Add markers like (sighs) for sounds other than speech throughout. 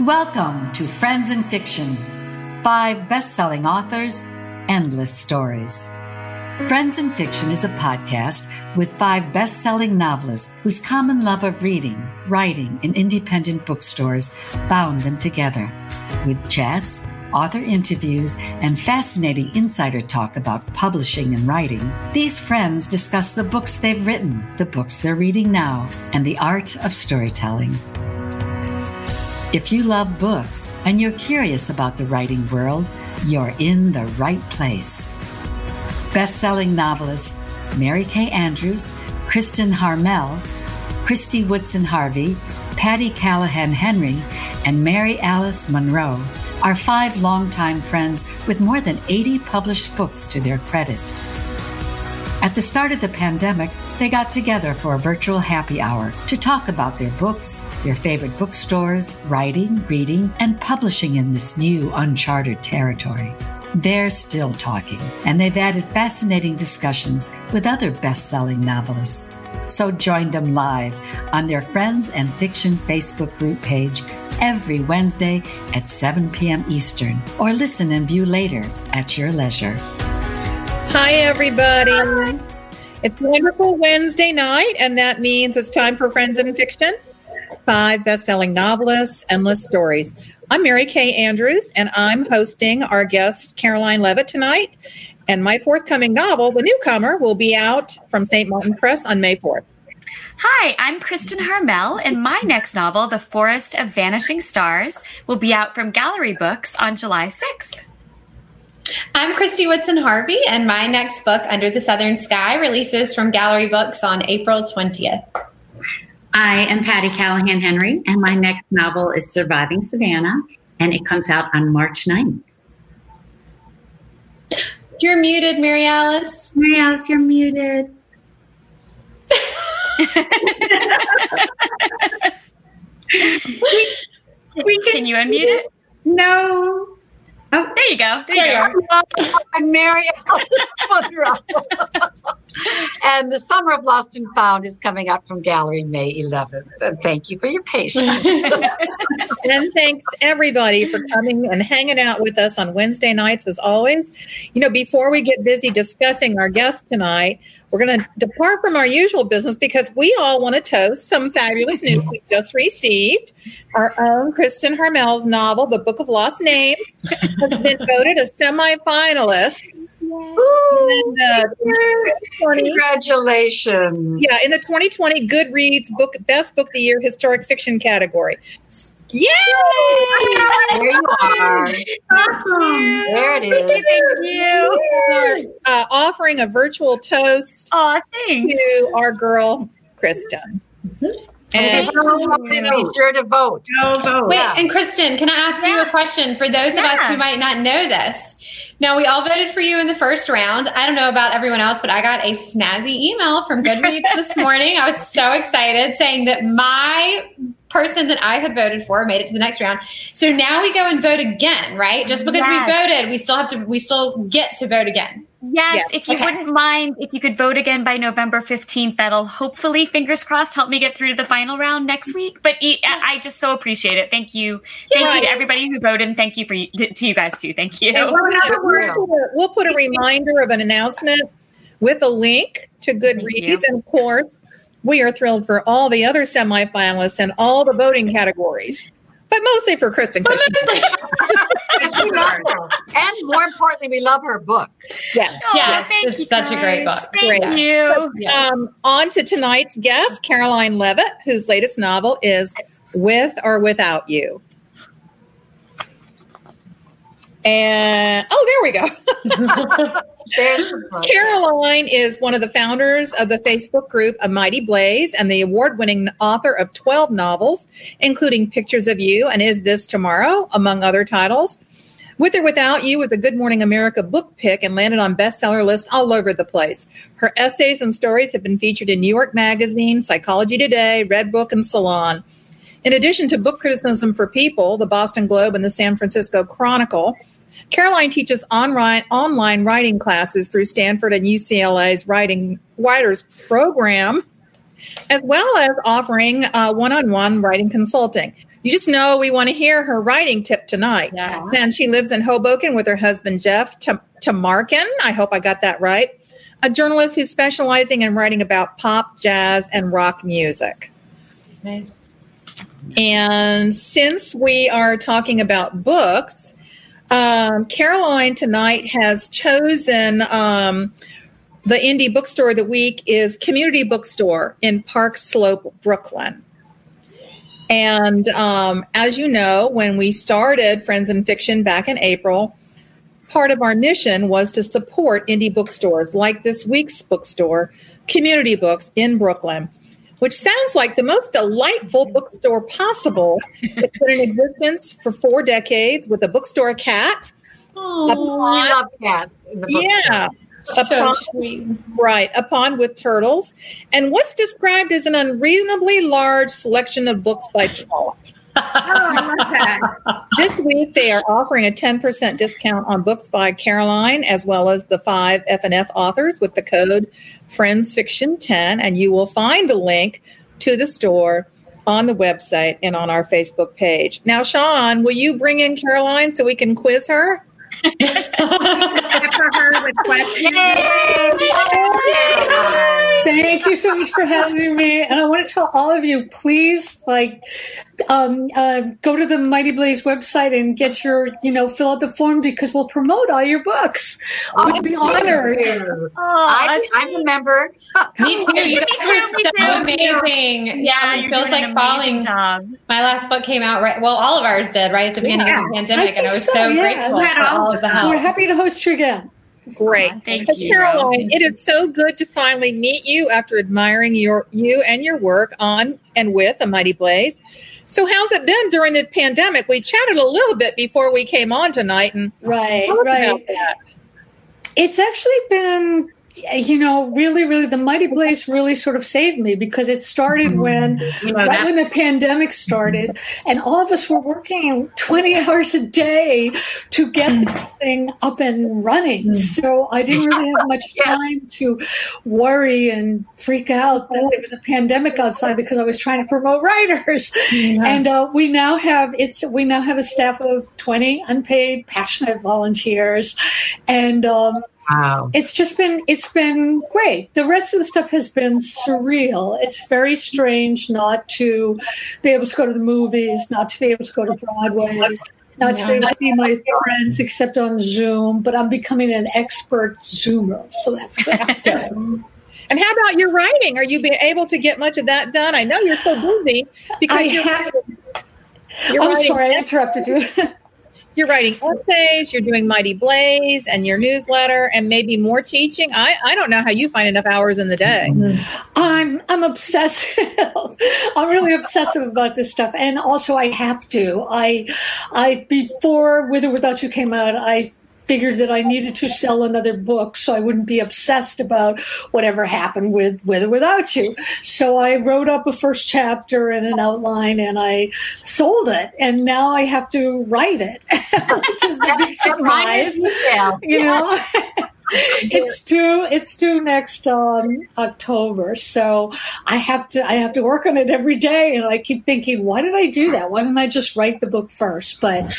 Welcome to Friends and Fiction. Five best selling authors, endless stories. Friends and Fiction is a podcast with five best selling novelists whose common love of reading, writing, and independent bookstores bound them together. With chats, author interviews, and fascinating insider talk about publishing and writing, these friends discuss the books they've written, the books they're reading now, and the art of storytelling. If you love books and you're curious about the writing world, you're in the right place. Best-selling novelists Mary Kay Andrews, Kristen Harmel, Christy Woodson Harvey, Patti Callahan Henry, and Mary Alice Monroe are five longtime friends with more than 80 published books to their credit. At the start of the pandemic, they got together for a virtual happy hour to talk about their books, their favorite bookstores, writing, reading, and publishing in this new uncharted territory. They're still talking, and they've added fascinating discussions with other best selling novelists. So join them live on their Friends and Fiction Facebook group page every Wednesday at 7 p.m. Eastern, or listen and view later at your leisure. Hi, everybody. Hi. It's wonderful Wednesday night, and that means it's time for Friends and Fiction. Five best-selling novelists, endless stories. I'm Mary Kay Andrews, and I'm hosting our guest Caroline Leavitt tonight. And my forthcoming novel, The Newcomer, will be out from St. Martin's Press on May 4th. Hi, I'm Kristen Harmel, and my next novel, The Forest of Vanishing Stars, will be out from Gallery Books on July 6th. I'm Christy Woodson Harvey, and my next book, Under the Southern Sky, releases from Gallery Books on April 20th. I am Patti Callahan Henry, and my next novel is Surviving Savannah, and it comes out on March 9th. You're muted, Mary Alice. Mary Alice, you're muted. (laughs) we, we can, can you unmute it? No. Oh, there you go. There, there you go. I'm Mary Alice Monroe. and the Summer of Lost and Found is coming out from Gallery May 11th. And thank you for your patience. (laughs) (laughs) and thanks everybody for coming and hanging out with us on Wednesday nights as always. You know, before we get busy discussing our guest tonight, we're going to depart from our usual business because we all want to toast some fabulous news we just received. Our own Kristen Harmel's novel, The Book of Lost Names, has been voted a semifinalist. Uh, Congratulations. Yeah, in the 2020 Goodreads book Best Book of the Year Historic Fiction category. Yay! There you are. Awesome. There it is. Thank you. Thank you. Uh, offering a virtual toast oh, thanks. to our girl, Kristen. And be sure to vote. Go vote. Wait, yeah. and Kristen, can I ask yeah. you a question for those yeah. of us who might not know this? Now, we all voted for you in the first round. I don't know about everyone else, but I got a snazzy email from Goodreads this (laughs) morning. I was so excited saying that my person that I had voted for made it to the next round. So now we go and vote again, right? Just because yes. we voted, we still have to we still get to vote again. Yes, yes. if you okay. wouldn't mind, if you could vote again by November 15th, that'll hopefully, fingers crossed, help me get through to the final round next week. But I just so appreciate it. Thank you. Thank you to everybody who voted. And thank you for you, to, to you guys too. Thank you. We'll put a reminder of an announcement with a link to Goodreads. And of course, we are thrilled for all the other semifinalists and all the voting categories, but mostly for Kristen. we love her. And more importantly, we love her book. Yeah. Oh, yes, thank you. Such a great book. Thank great. you. Yes. Um, on to tonight's guest, Caroline Leavitt, whose latest novel is With or Without You. And oh, there we go. (laughs) (laughs) Caroline is one of the founders of the Facebook group A Mighty Blaze and the award winning author of 12 novels, including Pictures of You and Is This Tomorrow, among other titles. With or Without You was a Good Morning America book pick and landed on bestseller lists all over the place. Her essays and stories have been featured in New York Magazine, Psychology Today, Redbook, and Salon. In addition to book criticism for People, the Boston Globe, and the San Francisco Chronicle, Caroline teaches online, online writing classes through Stanford and UCLA's Writing Writers Program, as well as offering one on one writing consulting. you just know we want to hear her writing tip tonight. Yeah. And she lives in Hoboken with her husband, Jeff Tamarkin. I hope I got that right. A journalist who's specializing in writing about pop, jazz, and rock music. Nice. And since we are talking about books, um, Caroline tonight has chosen um, the indie bookstore of the week is Community Bookstore in Park Slope, Brooklyn. And um, as you know, when we started Friends and Fiction back in April, part of our mission was to support indie bookstores like this week's bookstore, Community Books in Brooklyn, which sounds like the most delightful bookstore possible. It's been in existence for four decades with a bookstore cat. Oh, I love cats. yeah. So pond, sweet. Right, a pond with turtles, and what's described as an unreasonably large selection of books by Trollope. Oh, this week they are offering a 10% discount on books by Caroline as well as the five FNF authors with the code FriendsFiction10 and you will find the link to the store on the website and on our Facebook page. Now Sean, will you bring in Caroline so we can quiz her? for her with questions. Thank you so much for having me. And I want to tell all of you, please, like, um, uh, go to the Mighty Blaze website and get your, you know, fill out the form because we'll promote all your books. We'd be honored. Oh, I, I'm a member. (laughs) Me too. You guys are so amazing. Yeah, it feels like falling. Job. My last book came out right. Well, all of ours did right at the beginning Yeah, of the pandemic, I and I was so, so, yeah. grateful for all of the help. We're happy to host you again. Great. Aw, thank But you. Caroline, it is so good to finally meet you after admiring your you and your work on and with A Mighty Blaze. So how's it been during the pandemic? We chatted a little bit before we came on tonight and Right, right. It's actually been, you know, really, really, the Mighty Blaze really sort of saved me because it started when, You know right that. when the pandemic started, and all of us were working 20 (laughs) hours a day to get the thing up and running. So I didn't really have (laughs) much Yes. time to worry and freak out that there was a pandemic outside because I was trying to promote writers. And uh, we now have it's we now have a staff of 20 unpaid, passionate volunteers, and um, Wow. it's just been it's been great the rest of the stuff has been surreal it's very strange not to be able to go to the movies not to be able to go to broadway not to be able to see my friends except on zoom but i'm becoming an expert zoomer so that's good (laughs) And how about your writing? Are you being able to get much of that done? I know you're so busy because I you're, have- you're i'm writing sorry i interrupted you (laughs) you're writing essays, you're doing Mighty Blaze and your newsletter and maybe more teaching. I, I don't know how you find enough hours in the day. Mm-hmm. I'm I'm obsessive. (laughs) I'm really obsessive about this stuff, and also I have to. I I before With or Without You came out, I figured that I needed to sell another book so I wouldn't be obsessed about whatever happened with With or Without You. So I wrote up a first chapter and an outline, and I sold it, and now I have to write it, (laughs) which is the big surprise. You know (laughs) (laughs) it's due it's due next um october so i have to i have to work on it every day and i keep thinking why did i do that? Why didn't i just write the book first? But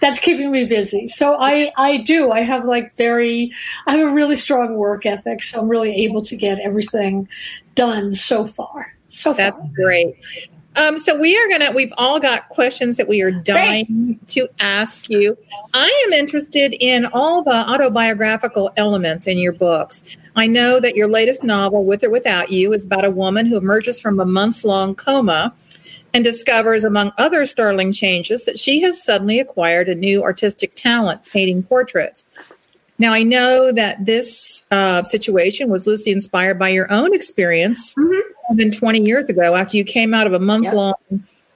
that's keeping me busy. So i i do i have like very i have a really strong work ethic so i'm really able to get everything done so far so far. That's great. Um, so we are gonna. We've all got questions that we are dying to ask you. I am interested in all the autobiographical elements in your books. I know that your latest novel, With or Without You, is about a woman who emerges from a months-long coma and discovers, among other startling changes, that she has suddenly acquired a new artistic talent, painting portraits. Now, I know that this uh, situation was loosely inspired by your own experience Mhm. more than 20 years ago after you came out of a month long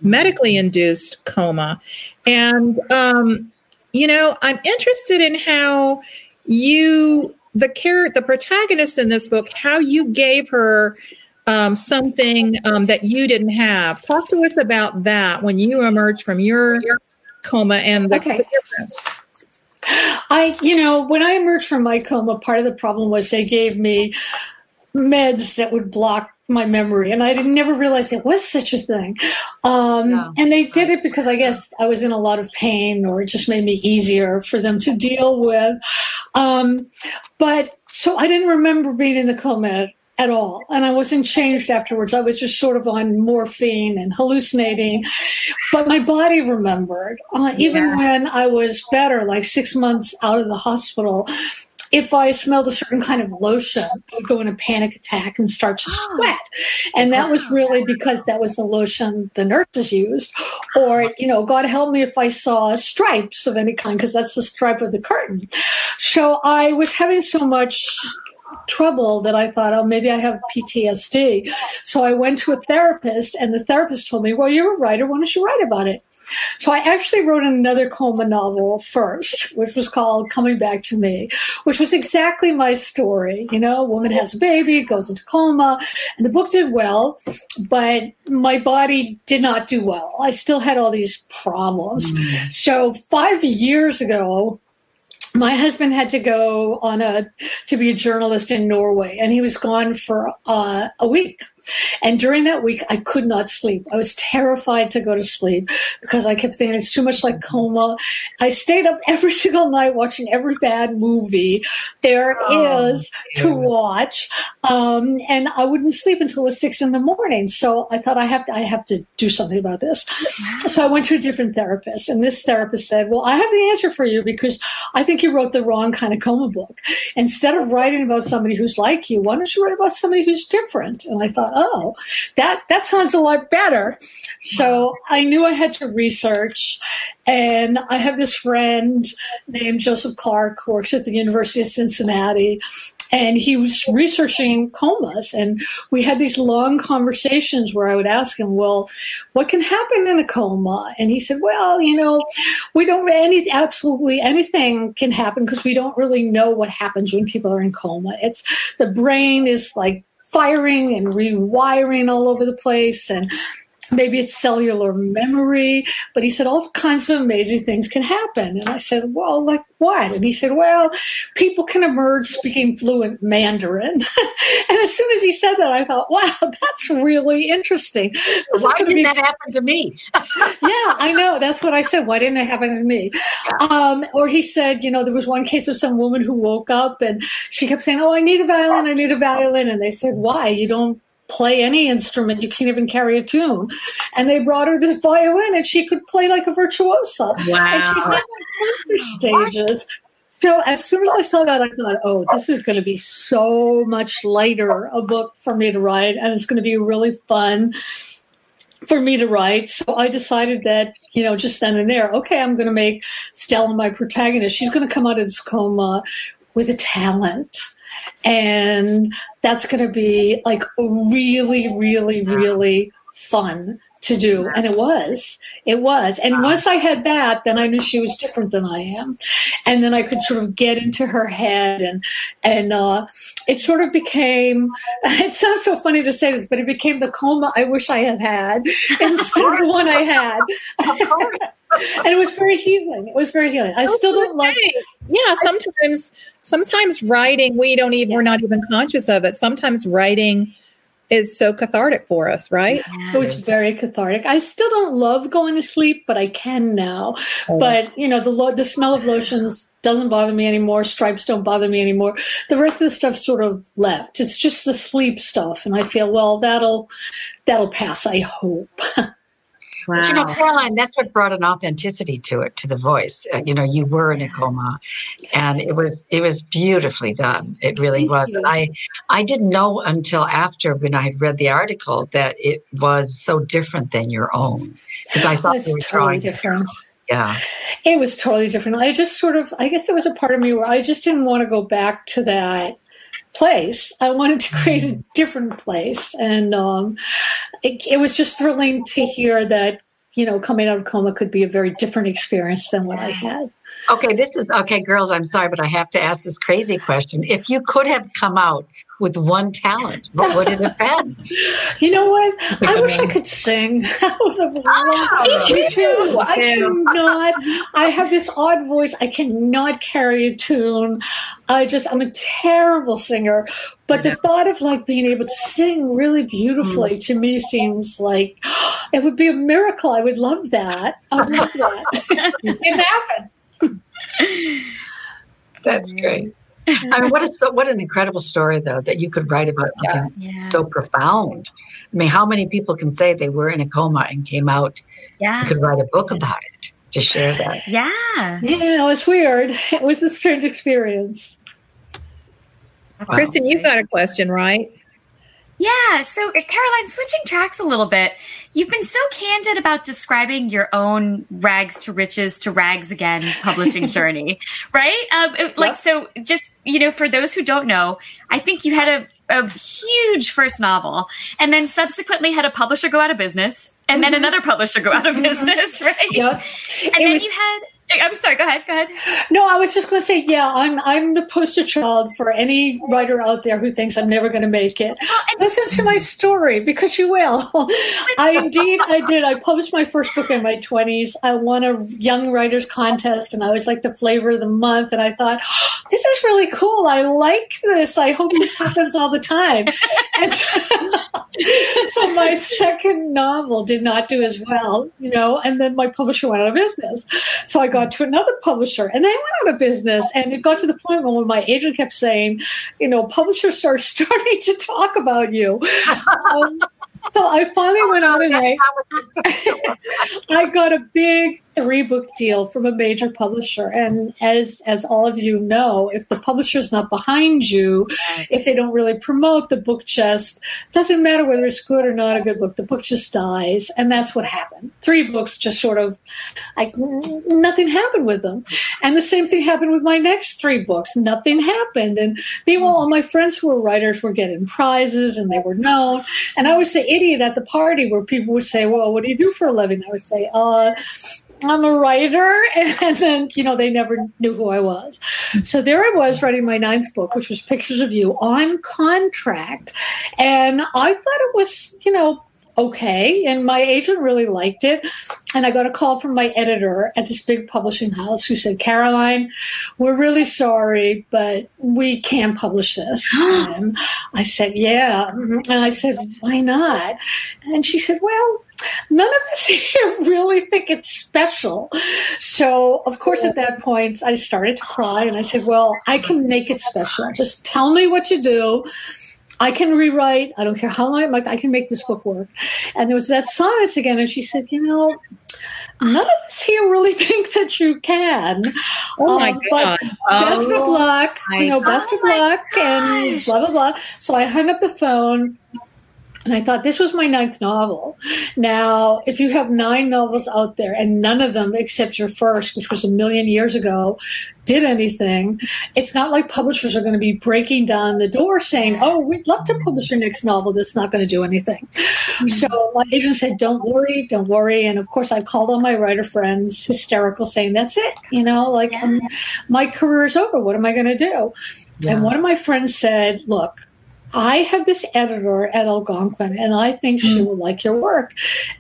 medically induced coma. And, um, you know, I'm interested in how you, the character, the protagonist in this book, how you gave her um, something um, that you didn't have. Talk to us about that when you emerged from your coma and the, Okay. the difference. I, you know, when I emerged from my coma, part of the problem was they gave me meds that would block my memory, and I didn't never realize there was such a thing. Um, no. And they did it because I guess I was in a lot of pain, or it just made me easier for them to deal with. Um, but so I didn't remember being in the coma at all. And I wasn't changed afterwards. I was just sort of on morphine and hallucinating. But my body remembered. Uh, yeah. Even when I was better, like six months out of the hospital, if I smelled a certain kind of lotion, I would go in a panic attack and start to (gasps) sweat. And that was really because that was the lotion the nurses used. Or, you know, God help me if I saw stripes of any kind, because that's the stripe of the curtain. So I was having so much trouble that I thought, oh, maybe I have PTSD. So I went to a therapist, and the therapist told me, well, you're a writer. Why don't you write about it? So I actually wrote another coma novel first, which was called Coming Back to Me, which was exactly my story. You know, a woman has a baby, goes into coma, and the book did well, but my body did not do well. I still had all these problems. Mm. So five years ago, my husband had to go on a to be a journalist in Norway, and he was gone for uh, a week. And during that week, I could not sleep. I was terrified to go to sleep because I kept thinking it's too much like coma. I stayed up every (laughs) single night watching every bad movie there oh, is to watch, um, and I wouldn't sleep until it was six in the morning. So I thought I have to, I have to do something about this. So I went to a different therapist, and this therapist said, "Well, I have the answer for you because I think you wrote the wrong kind of coma book. Instead of writing about somebody who's like you, why don't you write about somebody who's different? And I thought, oh, that, that sounds a lot better. So I knew I had to research. And I have this friend named Joseph Clark who works at the University of Cincinnati and he was researching comas and we had these long conversations where i would ask him well what can happen in a coma and he said well you know we don't any absolutely anything can happen because we don't really know what happens when people are in coma it's the brain is like firing and rewiring all over the place and maybe it's cellular memory, but he said all kinds of amazing things can happen. And I said, well, like what? And he said, well, people can emerge speaking fluent Mandarin. (laughs) and as soon as he said that, I thought, wow, that's really interesting. This Why didn't be- that happen to me? (laughs) yeah, I know. That's what I said. Why didn't it happen to me? Yeah. Um, or he said, you know, there was one case of some woman who woke up and she kept saying, oh, I need a violin. I need a violin. And they said, why? You don't play any instrument. You can't even carry a tune. And they brought her this violin and she could play like a virtuosa. Wow. And she's not on stages. So as soon as I saw that, I thought, oh, this is going to be so much lighter a book for me to write. And it's going to be really fun for me to write. So I decided that, you know, just then and there, okay, I'm going to make Stella my protagonist. She's going to come out of this coma with a talent and that's going to be like really, really, really fun to do. And it was, it was. And once I had that, then I knew she was different than I am. And then I could sort of get into her head and, and, uh, it sort of became, (laughs) it sounds so funny to say this, but it became the coma I wish I had had (laughs) instead of the one I had. And it was very healing. It was very healing. I oh, still don't like. Yeah, sometimes sometimes writing we don't even we're not even conscious of it. Sometimes writing is so cathartic for us, right? It was very cathartic. I still don't love going to sleep, but I can now. Oh. But you know, the lo- the smell of lotions doesn't bother me anymore. Stripes don't bother me anymore. The rest of the stuff sort of left. It's just the sleep stuff, and I feel well that'll that'll pass. I hope. (laughs) Wow. But you know, Caroline, that's what brought an authenticity to it, to the voice. Uh, you know, you were in a coma, and it was it was beautifully done. It really was. And I I didn't know until after when I had read the article that it was so different than your own because I thought it was totally different. Yeah. It was totally different. I just sort of, I guess it was a part of me where I just didn't want to go back to that place. I wanted to create a mm. different place. And um, it, it, was just thrilling to hear that, you know, coming out of coma could be a very different experience than what I had. Okay, this is okay, girls. I'm sorry, but I have to ask this crazy question. If you could have come out with one talent, what would it have been? (laughs) You know what? I wish one. I could sing. (laughs) oh, me too. I cannot. I have this odd voice. I cannot carry a tune. I just, I'm a terrible singer. But the thought of like being able to sing really beautifully mm. to me seems like (gasps) it would be a miracle. I would love that. I would love that. (laughs) it didn't happen. That's great. (laughs) I mean, what is so, what an incredible story though that you could write about something yeah. so profound. I mean, how many people can say they were in a coma and came out? Yeah, you could write a book about it to share that. Yeah, yeah, it was weird. (laughs) It was a strange experience. Wow. Kristen, you've got a question, right? Yeah. So, uh, Caroline, switching tracks a little bit, you've been so candid about describing your own rags to riches to rags again publishing (laughs) journey, right? Um, yep. Like, so just, you know, for those who don't know, I think you had a, a huge first novel and then subsequently had a publisher go out of business and then mm-hmm. another publisher go out of business, (laughs) right? Yep. And it then was- you had I'm sorry. Go ahead. Go ahead. No, I was just going to say, yeah, I'm I'm the poster child for any writer out there who thinks I'm never going to make it. Listen to my story because you will. (laughs) I indeed I did. I published my first book in my 20s. I won a young writers contest, and I was like the flavor of the month. And I thought, oh, (gasps) this is really cool. I like this. I hope this (laughs) happens all the time. And so, (laughs) so my second novel did not do as well, you know. And then my publisher went out of business. So I got to another publisher and they went out of business. And it got to the point where my agent kept saying, you know, publishers are (laughs) starting to talk about you. Um, so I finally went out and I, (laughs) I got a big three book deal from a major publisher. And as as all of you know, if the publisher's not behind you, if they don't really promote the book, just doesn't matter whether it's good or not a good book. The book just dies, and that's what happened. Three books just sort of like nothing happened with them, and the same thing happened with my next three books. Nothing happened, and meanwhile, all my friends who were writers were getting prizes and they were known, and I was the idiot at the party where people would say, "Well, what do you do for a living?" I would say, "Uh." I'm a writer. (laughs) And then, you know, they never knew who I was. So there I was writing my ninth book, which was Pictures of You on contract. And I thought it was, you know, okay. And my agent really liked it. And I got a call from my editor at this big publishing house who said, Caroline, we're really sorry, but we can't publish this. (gasps) and I said, yeah. And I said, why not? And she said, well, none of us (laughs) here really think it's special. So, of course, at that point, I started to cry and I said, Well, I can make it special. Just tell me what you do. I can rewrite. I don't care how long it I can make this book work. And there was that silence again. And she said, You know, none of us here really (laughs) think that you can. Oh my um, God. Best oh, of luck. You know, best oh of luck gosh. and blah, blah, blah. So I hung up the phone and I thought this was my ninth novel. Now, if you have nine novels out there and none of them, except your first, which was a million years ago, did anything, it's not like publishers are going to be breaking down the door saying, Oh, we'd love to publish your next novel that's not going to do anything. Mm-hmm. So my agent said, Don't worry, don't worry. And of course, I called all my writer friends, hysterical, saying, That's it. You know, like yeah. um, my career is over. What am I going to do? Yeah. And one of my friends said, Look, I have this editor at Algonquin, and I think she hmm. will like your work.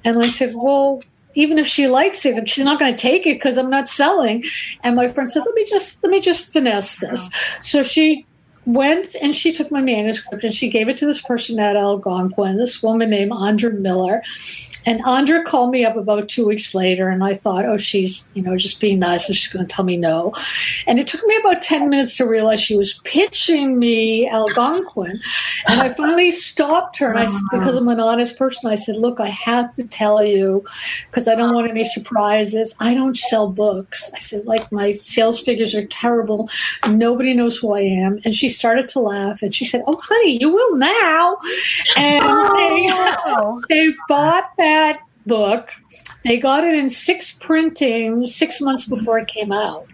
And I said, Well, even if she likes it, she's not going to take it because I'm not selling. And my friend said, "Let me just let me just finesse this." So she went and she took my manuscript and she gave it to this person at Algonquin, this woman named Andra Miller. And Andra called me up about two weeks later, and I thought, oh, she's, you know, just being nice and she's going to tell me no. And it took me about 10 minutes to realize she was pitching me Algonquin. And I finally stopped her, and I, because I'm an honest person, I said, look, I have to tell you, because I don't want any surprises. I don't sell books. I said, like, my sales figures are terrible. Nobody knows who I am. And she started to laugh, and she said, oh, honey, you will now. And oh. they, (laughs) they bought that book. They got it in six printings six months before it came out.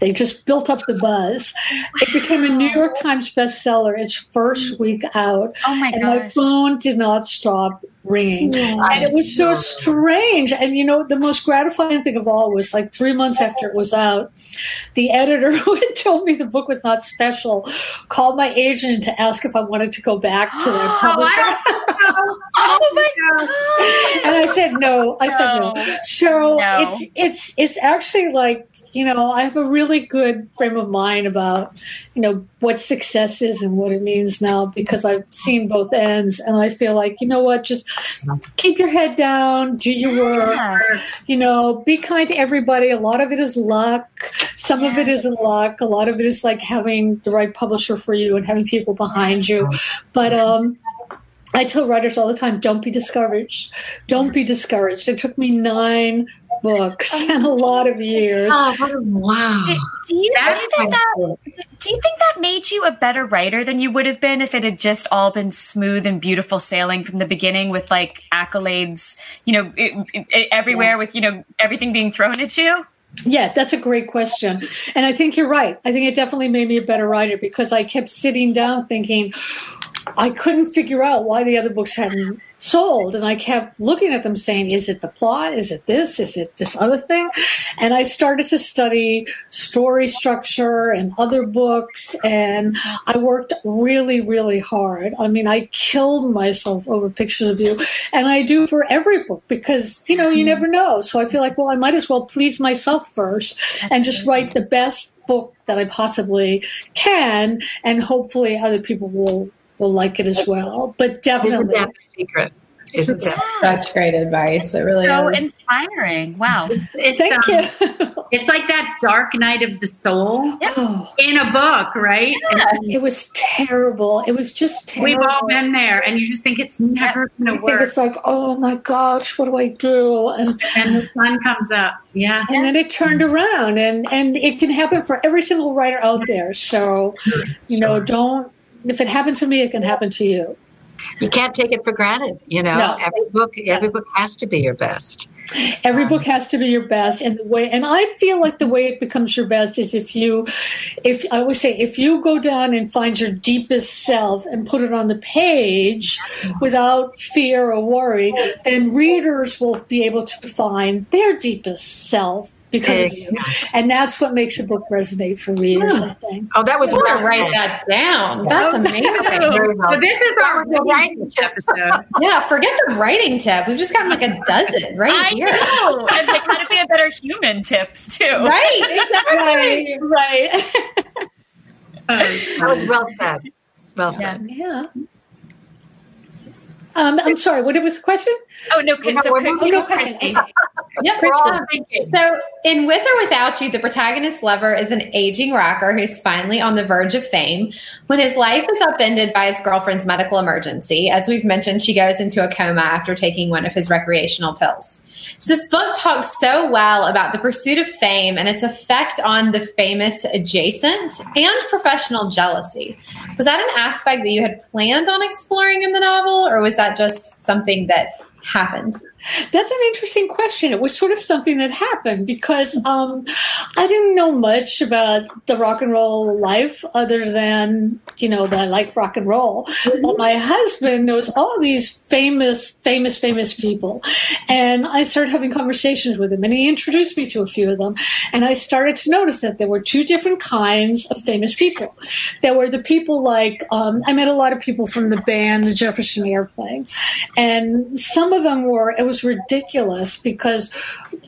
They just built up the buzz. It became a New York Times bestseller its first week out. Oh my and gosh. my phone did not stop ringing. And it was so strange. And you know, the most gratifying thing of all was like three months after it was out, the editor (laughs) who had told me the book was not special called my agent to ask if I wanted to go back to their (gasps) publisher. (laughs) oh my god! And I said no. I said no. So no. it's it's it's actually like you know I have a really good frame of mind about you know what success is and what it means now because I've seen both ends and I feel like you know what just keep your head down, do your yeah. work, you know, be kind to everybody. A lot of it is luck. Some yeah. of it isn't luck. A lot of it is like having the right publisher for you and having people behind you. But um I tell writers all the time, don't be discouraged. Don't be discouraged. It took me nine books oh. and a lot of years. Oh, wow. Do, do you think that, that do you think that made you a better writer than you would have been if it had just all been smooth and beautiful sailing from the beginning with like accolades, you know, it, it, everywhere yeah. with, you know, everything being thrown at you? Yeah, that's a great question. And I think you're right. I think it definitely made me a better writer because I kept sitting down thinking, I couldn't figure out why the other books hadn't sold. And I kept looking at them saying, is it the plot? Is it this? Is it this other thing? And I started to study story structure and other books. And I worked really, really hard. I mean, I killed myself over pictures of you. And I do for every book because, you know, you mm-hmm. never know. So I feel like, well, I might as well please myself first and just write the best book that I possibly can. And hopefully other people will will like it as well. But definitely, isn't that the secret? Isn't that such great advice? It really so is. inspiring. Wow. It's, Thank um, you. it's like that dark night of the soul yeah. in a book, right? Yeah. It was terrible. It was just terrible. We've all been there, and you just think it's never yeah. going to work. It's like, oh my gosh, what do I do? And, and the sun comes up. Yeah. And then it turned around, and and it can happen for every single writer out there. So, you know, don't if it happened to me, it can happen to you. You can't take it for granted. You know, no. every book, every book has to be your best. Every book um, has to be your best, and the way, and I feel like the way it becomes your best is if you, if I always say, if you go down and find your deepest self and put it on the page without fear or worry, then readers will be able to find their deepest self because of you. And that's what makes a book resonate for readers, I think. Hmm. Oh, that was well write that down. That's oh, (laughs) amazing. so this is our writing episode. (laughs) yeah, forget the writing tip. We've just gotten like a dozen right I here. know. and they gotta be a better human tips too. (laughs) Right, exactly. right. right. that was um, oh, well said. Well said. Yeah. yeah. Um, I'm sorry. What was the question? Oh no, so, so, no question. Yep. So in With or Without You, the protagonist lover is an aging rocker who's finally on the verge of fame when his life is upended by his girlfriend's medical emergency. As we've mentioned, she goes into a coma after taking one of his recreational pills. So this book talks so well about the pursuit of fame and its effect on the famous adjacent and professional jealousy. Was that an aspect that you had planned on exploring in the novel, or was that just something that happened? That's an interesting question. It was sort of something that happened because um, I didn't know much about the rock and roll life other than, you know, that I like rock and roll. Mm-hmm. But my husband knows all these famous, famous, famous people. And I started having conversations with him and he introduced me to a few of them. And I started to notice that there were two different kinds of famous people. There were the people like, um, I met a lot of people from the band, the Jefferson Airplane. And some of them were, it was ridiculous because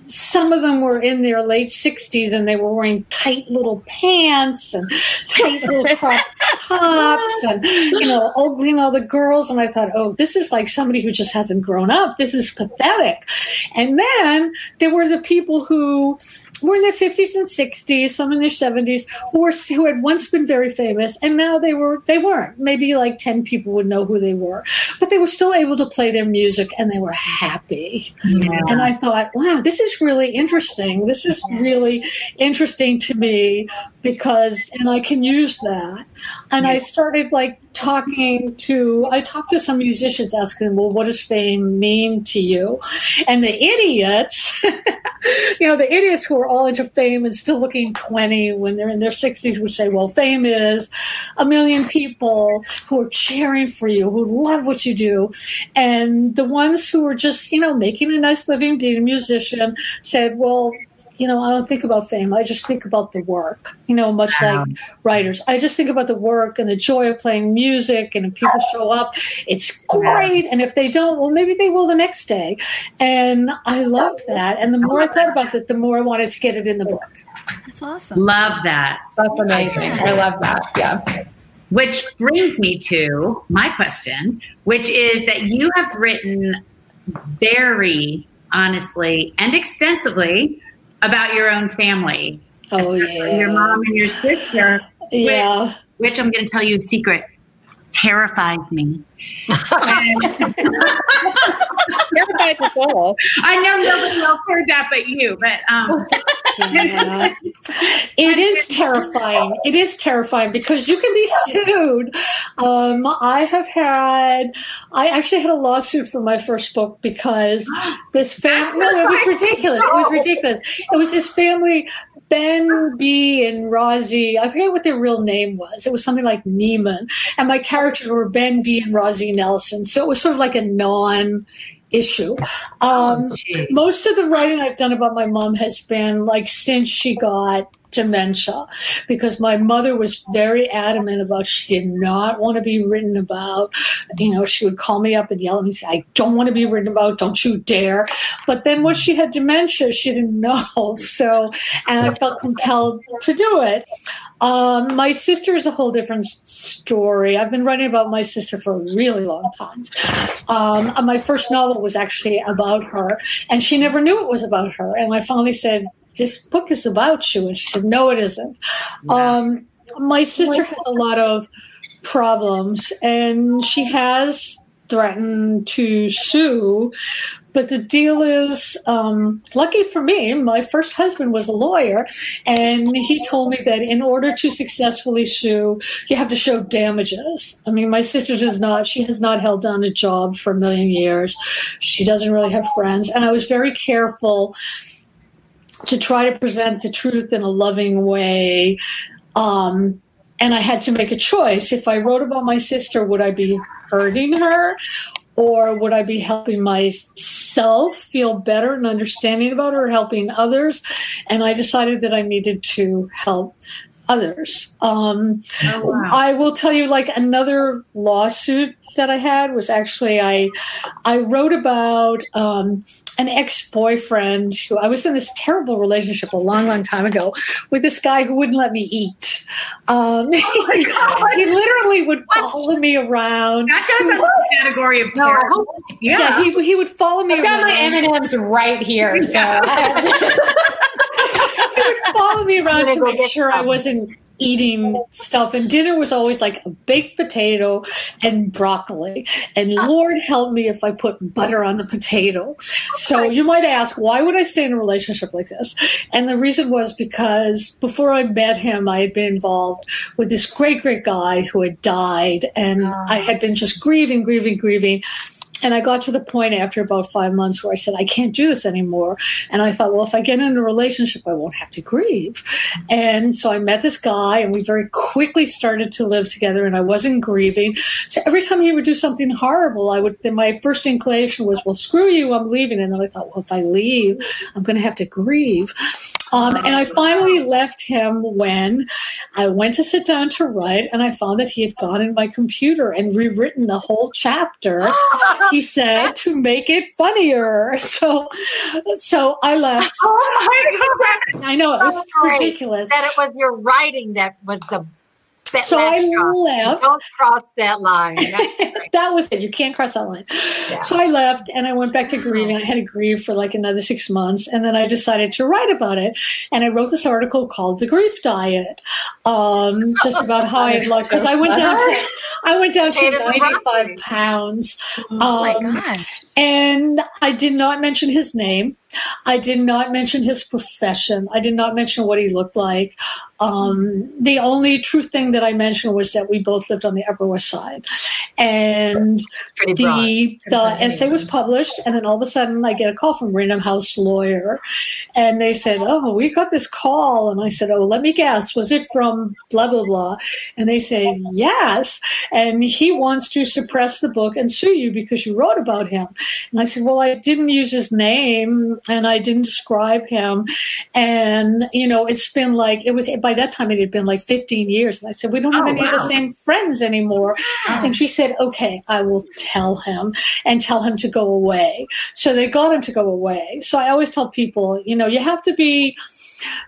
some of them were in their late 60s and they were wearing tight little pants and tight little (laughs) crop tops and, you know, ogling all the girls. And I thought, oh, this is like somebody who just hasn't grown up. This is pathetic. And then there were the people who were in their 50s and 60s, some in their 70s, who were who had once been very famous, and now they were they weren't. Maybe like 10 people would know who they were, but they were still able to play their music, and they were happy. Yeah. And I thought, wow, this is really interesting. This is really interesting to me because, and I can use that. And I started like talking to I talked to some musicians asking well, what does fame mean to you? And the idiots (laughs) you know, the idiots who are all into fame and still looking 20 when they're in their 60s would say, well, fame is a million people who are cheering for you, who love what you do. And the ones who are just, you know, making a nice living, being a musician said, well, you know, I don't think about fame. I just think about the work, you know, much like writers. I just think about the work and the joy of playing music. And if people show up, it's great. And if they don't, well, maybe they will the next day. And I loved that. And the more I thought about it, the more I wanted to get it in the book. That's awesome. Love that. That's amazing. I love that. Yeah. Which brings me to my question, which is that you have written very honestly and extensively about your own family. Oh yeah, your mom and your sister. Yeah, which, which I'm going to tell you a secret terrifies me. terrifies us all. I know nobody else heard that but you, but um, yeah. (laughs) it is terrifying. It is terrifying because you can be sued. Um, I have had, I actually had a lawsuit for my first book because (gasps) this family, no, it was ridiculous. It was ridiculous. It was this family, Ben B and Rosie, I forget what their real name was. It was something like Neiman. And my characters were Ben B and Rosie Nelson. So it was sort of like a non issue. Um, oh, most of the writing I've done about my mom has been like since she got dementia because my mother was very adamant about she did not want to be written about you know she would call me up and yell at me say i don't want to be written about don't you dare but then when she had dementia she didn't (laughs) know so and i felt compelled to do it um, my sister is a whole different story. I've been writing about my sister for a really long time. Um, my first novel was actually about her, and she never knew it was about her. And I finally said, This book is about you. And she said, No, it isn't. Um, my sister has a lot of problems, and she has threatened to sue but the deal is, um, lucky for me, my first husband was a lawyer, and he told me that in order to successfully sue, you have to show damages. I mean, my sister does not; she has not held down a job for a million years. She doesn't really have friends, and I was very careful to try to present the truth in a loving way. Um, and I had to make a choice. If I wrote about my sister, would I be hurting her or would I be helping myself feel better and understanding about her, helping others? And I decided that I needed to help others. Um, oh, wow. I will tell you, like another lawsuit that I had was actually I I wrote about um, an ex boyfriend who I was in this terrible relationship a long, long time ago with this guy who wouldn't let me eat. Um, (laughs) oh he, literally would follow me around. That goes in the category of terrible. Yeah, yeah he, he would follow me. I've got my M and M's right here. So. (laughs) (laughs) he would follow me around to make sure I wasn't eating stuff. And dinner was always like a baked potato and broccoli. And Lord help me if I put butter on the potato. So you might ask, why would I stay in a relationship like this? And the reason was because before I met him, I had been involved with this great, great guy who had died. And I had been just grieving, grieving, grieving. And I got to the point after about five months where I said, I can't do this anymore. And I thought, well, if I get in a relationship, I won't have to grieve. And so I met this guy and we very quickly started to live together and I wasn't grieving. So every time he would do something horrible, I would, my first inclination was, well, screw you, I'm leaving. And then I thought, well, if I leave, I'm going to have to grieve. Um, and I finally left him when I went to sit down to write and I found that he had gone in my computer and rewritten the whole chapter. he (laughs) said to make it funnier. (laughs) So, so I left. Oh! I know it was ridiculous. That it was your writing that was the that so I left. Don't cross that line. (laughs) that was it. You can't cross that line. Yeah. So I left and I went back to grieving. I had to grieve for like another six months. And then I decided to write about it. And I wrote this article called The Grief Diet. Um, (laughs) just about how I look. Because I went down to I went down to 95 pounds. Oh my um, gosh. And I did not mention his name. I did not mention his profession. I did not mention what he looked like. Um, the only true thing that I mentioned was that we both lived on the Upper West Side, and the the essay was published. And then all of a sudden, I get a call from Random House lawyer, and they said, "Oh, we got this call." And I said, "Oh, let me guess. Was it from blah blah blah?" And they say, "Yes." And he wants to suppress the book and sue you because you wrote about him. And I said, "Well, I didn't use his name and I didn't describe him." And you know, it's been like it was by that time it had been like 15 years. And I said, We don't have oh, any wow. of the same friends anymore. And she said, Okay, I will tell him and tell him to go away. So they got him to go away. So I always tell people, you know, you have to be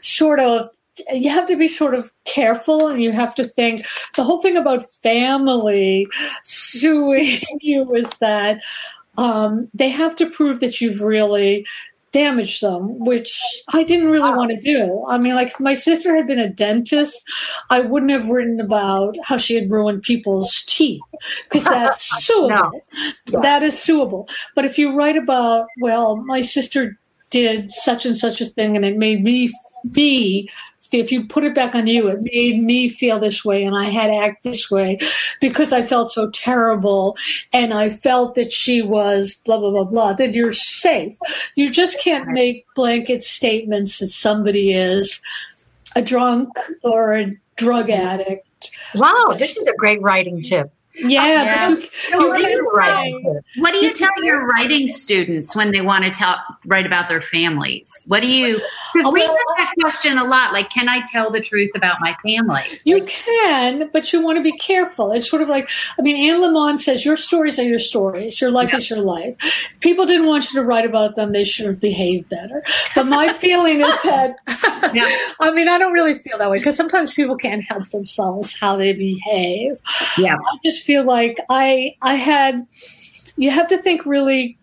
sort of you have to be sort of careful and you have to think the whole thing about family suing (laughs) you is that um, they have to prove that you've really damage them, which I didn't really want to do. I mean, like if my sister had been a dentist, I wouldn't have written about how she had ruined people's teeth because that's suable. no. yeah. That is (laughs) suable. But if you write about, well, my sister did such and such a thing and it made me be if you put it back on you, it made me feel this way and I had to act this way because I felt so terrible and I felt that she was blah, blah, blah, blah, then you're safe. You just can't make blanket statements that somebody is a drunk or a drug mm-hmm. addict. Wow, this is a great writing tip. Yeah, yeah. You, you what, do you what do you tell your writing students when they want to tell write about their families? What do you? Because we get that question a lot. Like, can I tell the truth about my family? You like, can, but you want to be careful. It's sort of like I mean, Anne Lamott says, "Your stories are your stories. Your life yeah. is your life." If people didn't want you to write about them. They should have behaved better. But my (laughs) feeling is that yeah. (laughs) I mean, I don't really feel that way because sometimes people can't help themselves how they behave. Yeah, I just feel like I I had you have to think really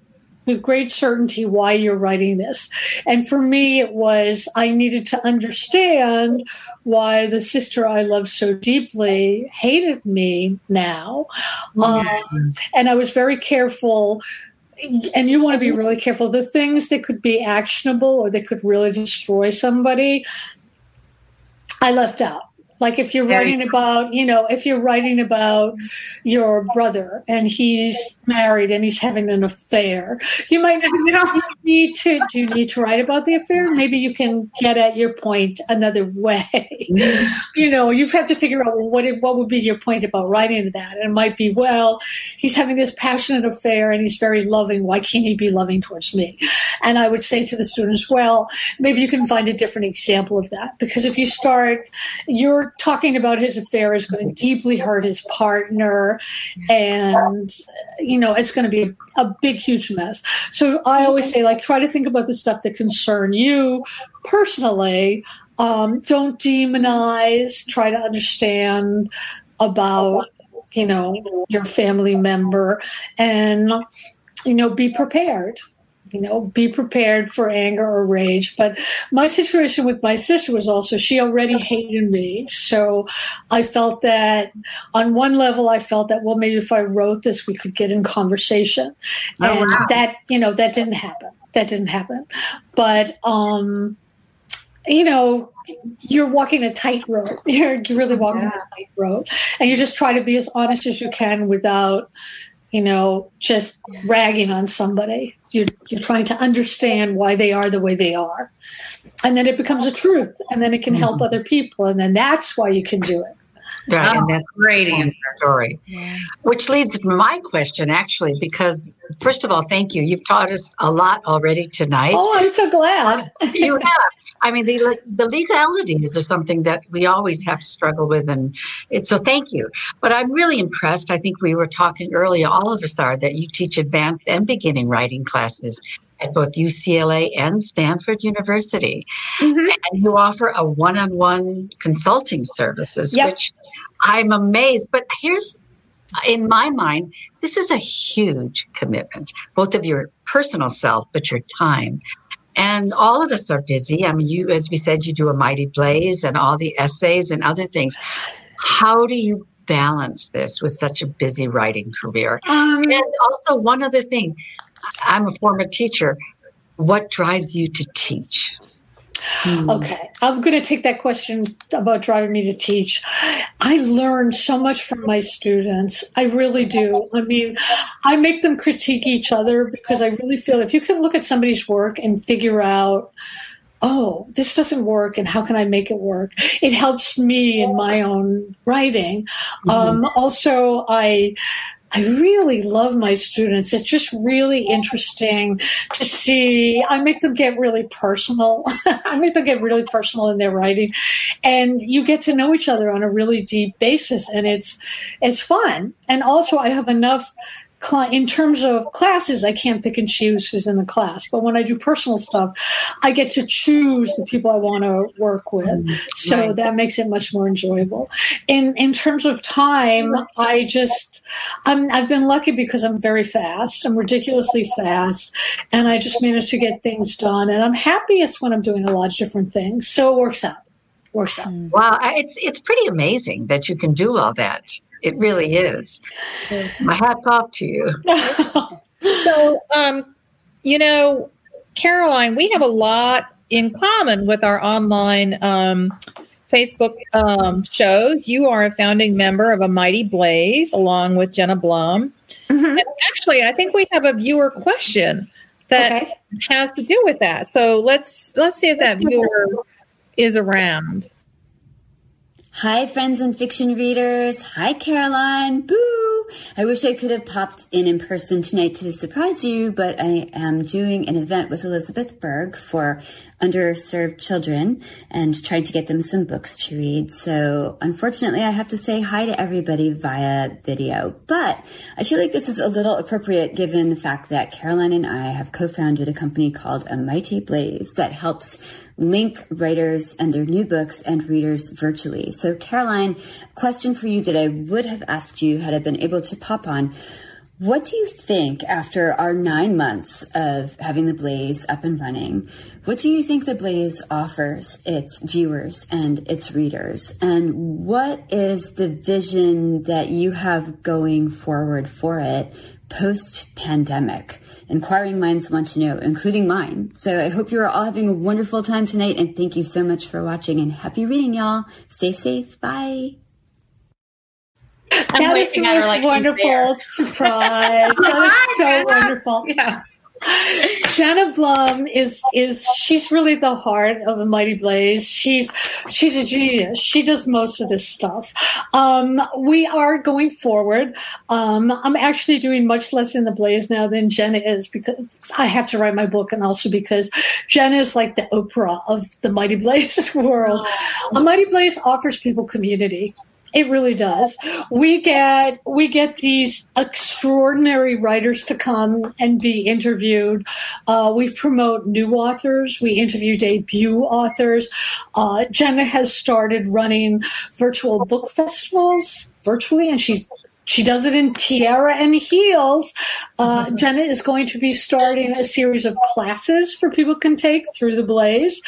with great certainty why you're writing this. And for me, it was I needed to understand why the sister I love so deeply hated me now. Um, and I was very careful. And you want to be really careful. The things that could be actionable or that could really destroy somebody, I left out. Like if you're writing about, you know, if you're writing about your brother and he's married and he's having an affair, you might not (laughs) need to. Do you need to write about the affair? Maybe you can get at your point another way. (laughs) You know, you have to figure out what it, what would be your point about writing that. And it might be, well, he's having this passionate affair and he's very loving. Why can't he be loving towards me? And I would say to the students, well, maybe you can find a different example of that because if you start, talking about his affair is going to deeply hurt his partner. And you know it's going to be a, a, big huge mess. So i always say like try to think about the stuff that concern you personally. Um, don't demonize. Try to understand about you know your family member. And you know be prepared you know, be prepared for anger or rage. But my situation with my sister was also she already hated me. So I felt that on one level, I felt that, well, maybe if I wrote this, we could get in conversation. Oh, and wow. that, you know, that didn't happen. That didn't happen. But, um, you know, you're walking a tightrope. You're, (laughs) you're really walking yeah. a tightrope. And you just try to be as honest as you can without, you know, just ragging on somebody. You're, you're trying to understand why they are the way they are. And then it becomes a truth. And then it can help mm-hmm. other people. And then that's why you can do it. Right, oh, and that's great answer. Story, yeah. which leads to my question, actually, because first of all, thank you. You've taught us a lot already tonight. Oh, I'm so glad you have. I mean, the the legalities are something that we always have to struggle with, and it's so thank you. But I'm really impressed. I think we were talking earlier, all of us are, that you teach advanced and beginning writing classes at both UCLA and Stanford University. Mm-hmm. And you offer a one on one consulting services, yep. which I'm amazed. But here's, in my mind, this is a huge commitment, both of your personal self, but your time. And all of us are busy. I mean, you, as we said, you do a mighty blaze and all the essays and other things. How do you balance this with such a busy writing career? Um, and also, one other thing I'm a former teacher. what drives you to teach? Hmm. Okay, I'm going to take that question about driving me to teach. I learn so much from my students. I really do. I mean, I make them critique each other because I really feel if you can look at somebody's work and figure out, oh, this doesn't work, and how can I make it work? It helps me in my own writing. Mm-hmm. Um, also, I I really love my students. It's just really interesting to see. I make them get really personal. (laughs) I make them get really personal in their writing, and you get to know each other on a really deep basis, and it's it's fun. And also, I have enough in terms of classes, I can't pick and choose who's in the class. But when I do personal stuff, I get to choose the people I want to work with. Mm, so right. that makes it much more enjoyable. In in terms of time, I just I'm I've been lucky because I'm very fast. I'm ridiculously fast, and I just manage to get things done. And I'm happiest when I'm doing a lot of different things. So it works out. Works out. Mm. Wow, it's it's pretty amazing that you can do all that. It really is. My hat's off to you. (laughs) so, um, you know, Caroline, we have a lot in common with our online um, Facebook um, shows. You are a founding member of A Mighty Blaze along with Jenna Blum. Mm-hmm. And actually, I think we have a viewer question that okay. has to do with that. So let's let's see if that viewer is around. Hi, friends and fiction readers. Hi, Caroline. Boo! I wish I could have popped in in person tonight to surprise you, but I am doing an event with Elizabeth Berg for underserved children and trying to get them some books to read. So unfortunately, I have to say hi to everybody via video, but I feel like this is a little appropriate given the fact that Caroline and I have co-founded a company called A Mighty Blaze that helps link writers and their new books and readers virtually. So Caroline, question for you that I would have asked you had I been able to pop on what do you think after our nine months of having the Blaze up and running? What do you think the Blaze offers its viewers and its readers? And what is the vision that you have going forward for it post pandemic? Inquiring minds want to know, including mine. So I hope you are all having a wonderful time tonight and thank you so much for watching and happy reading, y'all. Stay safe. Bye. I'm that is the most like wonderful surprise. (laughs) that was so wonderful. Yeah. Jenna Blum is is she's really the heart of a Mighty Blaze. She's she's a genius. She does most of this stuff. Um, we are going forward. Um, I'm actually doing much less in the Blaze now than Jenna is because I have to write my book, and also because Jenna is like the Oprah of the Mighty Blaze (laughs) world. Oh. A Mighty Blaze offers people community. It really does. We get we get these extraordinary writers to come and be interviewed. Uh, we promote new authors. We interview debut authors. Uh, Jenna has started running virtual book festivals virtually, and she's she does it in tiara and heels. Uh, mm-hmm. Jenna is going to be starting a series of classes for people can take through the Blaze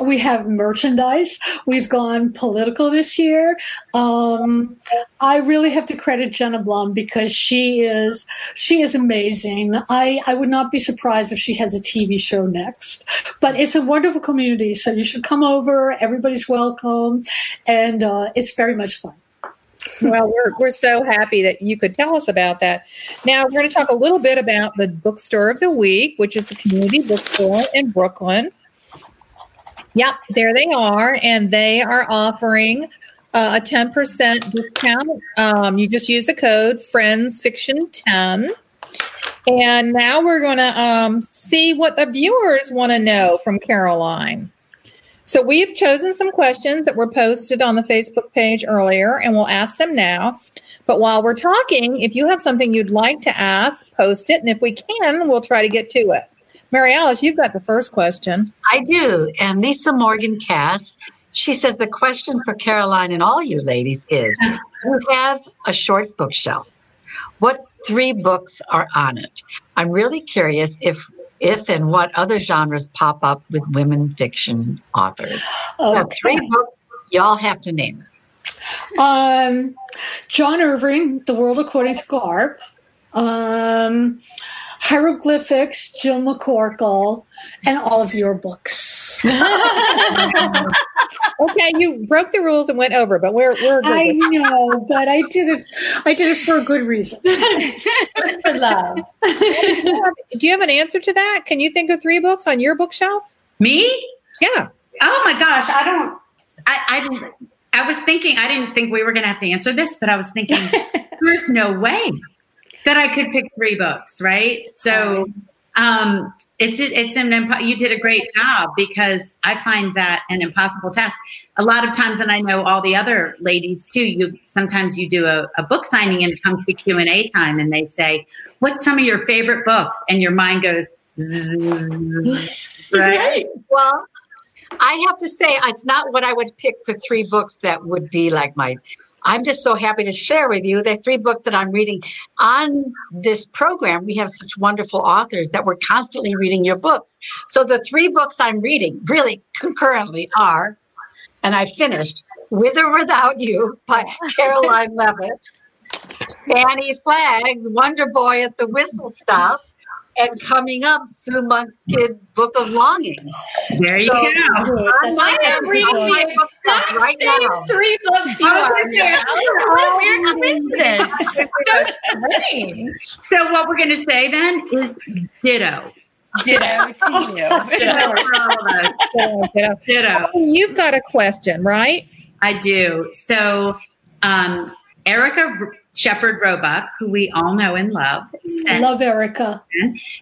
we have merchandise. We've gone political this year. Um, I really have to credit Jenna Blum because she is she is amazing. I I would not be surprised if she has a TV show next. But it's a wonderful community, so you should come over. Everybody's welcome, and uh, it's very much fun. well, we're, we're so happy that you could tell us about that. Now, we're going to talk a little bit about the bookstore of the week, which is the community bookstore in Brooklyn. Yep, there they are. And they are offering uh, a 10% discount. Um, you just use the code Friends Fiction 10 And now we're going to um, see what the viewers want to know from Caroline. So we've chosen some questions that were posted on the Facebook page earlier, and we'll ask them now. But while we're talking, if you have something you'd like to ask, post it. And if we can, we'll try to get to it. Mary Alice, you've got the first question. I do. And Lisa Morgan Cass, she says the question for Caroline and all you ladies is you have a short bookshelf. What three books are on it? I'm really curious if if and what other genres pop up with women fiction authors. Okay. Now, three books, y'all have to name it. Um, John Irving, The World According to Garp. Um, hieroglyphics, Jill McCorkle, and all of your books. (laughs) okay, you broke the rules and went over, but we're we're. I know, but I did it. I did it for a good reason. (laughs) for love. (laughs) Do you have an answer to that? Can you think of three books on your bookshelf? Me? Yeah. Oh my gosh, I don't. I I, I was thinking. I didn't think we were going to have to answer this, but I was thinking, there's no way that I could pick three books, right? So um, it's it's an impo- you did a great job because I find that an impossible task. A lot of times, and I know all the other ladies too. You sometimes you do a, a book signing and it comes to Q and A time, and they say, "What's some of your favorite books?" And your mind goes, (laughs) right? Well, I have to say, it's not what I would pick for three books that would be like my I'm just so happy to share with you the three books that I'm reading on this program. We have such wonderful authors that we're constantly reading your books. So the three books I'm reading really concurrently are, and I finished With or Without You by (laughs) Caroline Leavitt, Fannie Flagg's Wonder Boy at the Whistle Stop, and coming up, Sue Monk Kidd's Book of Longing. There you so, go. I am reading the exact right same now. three books you are. What a weird coincidence. so strange. So what we're going to say then is ditto. Ditto to you. (laughs) ditto. ditto. ditto. You've got a question, right? I do. So um, Erika Shepard Robuck, who we all know and love. Love Erika.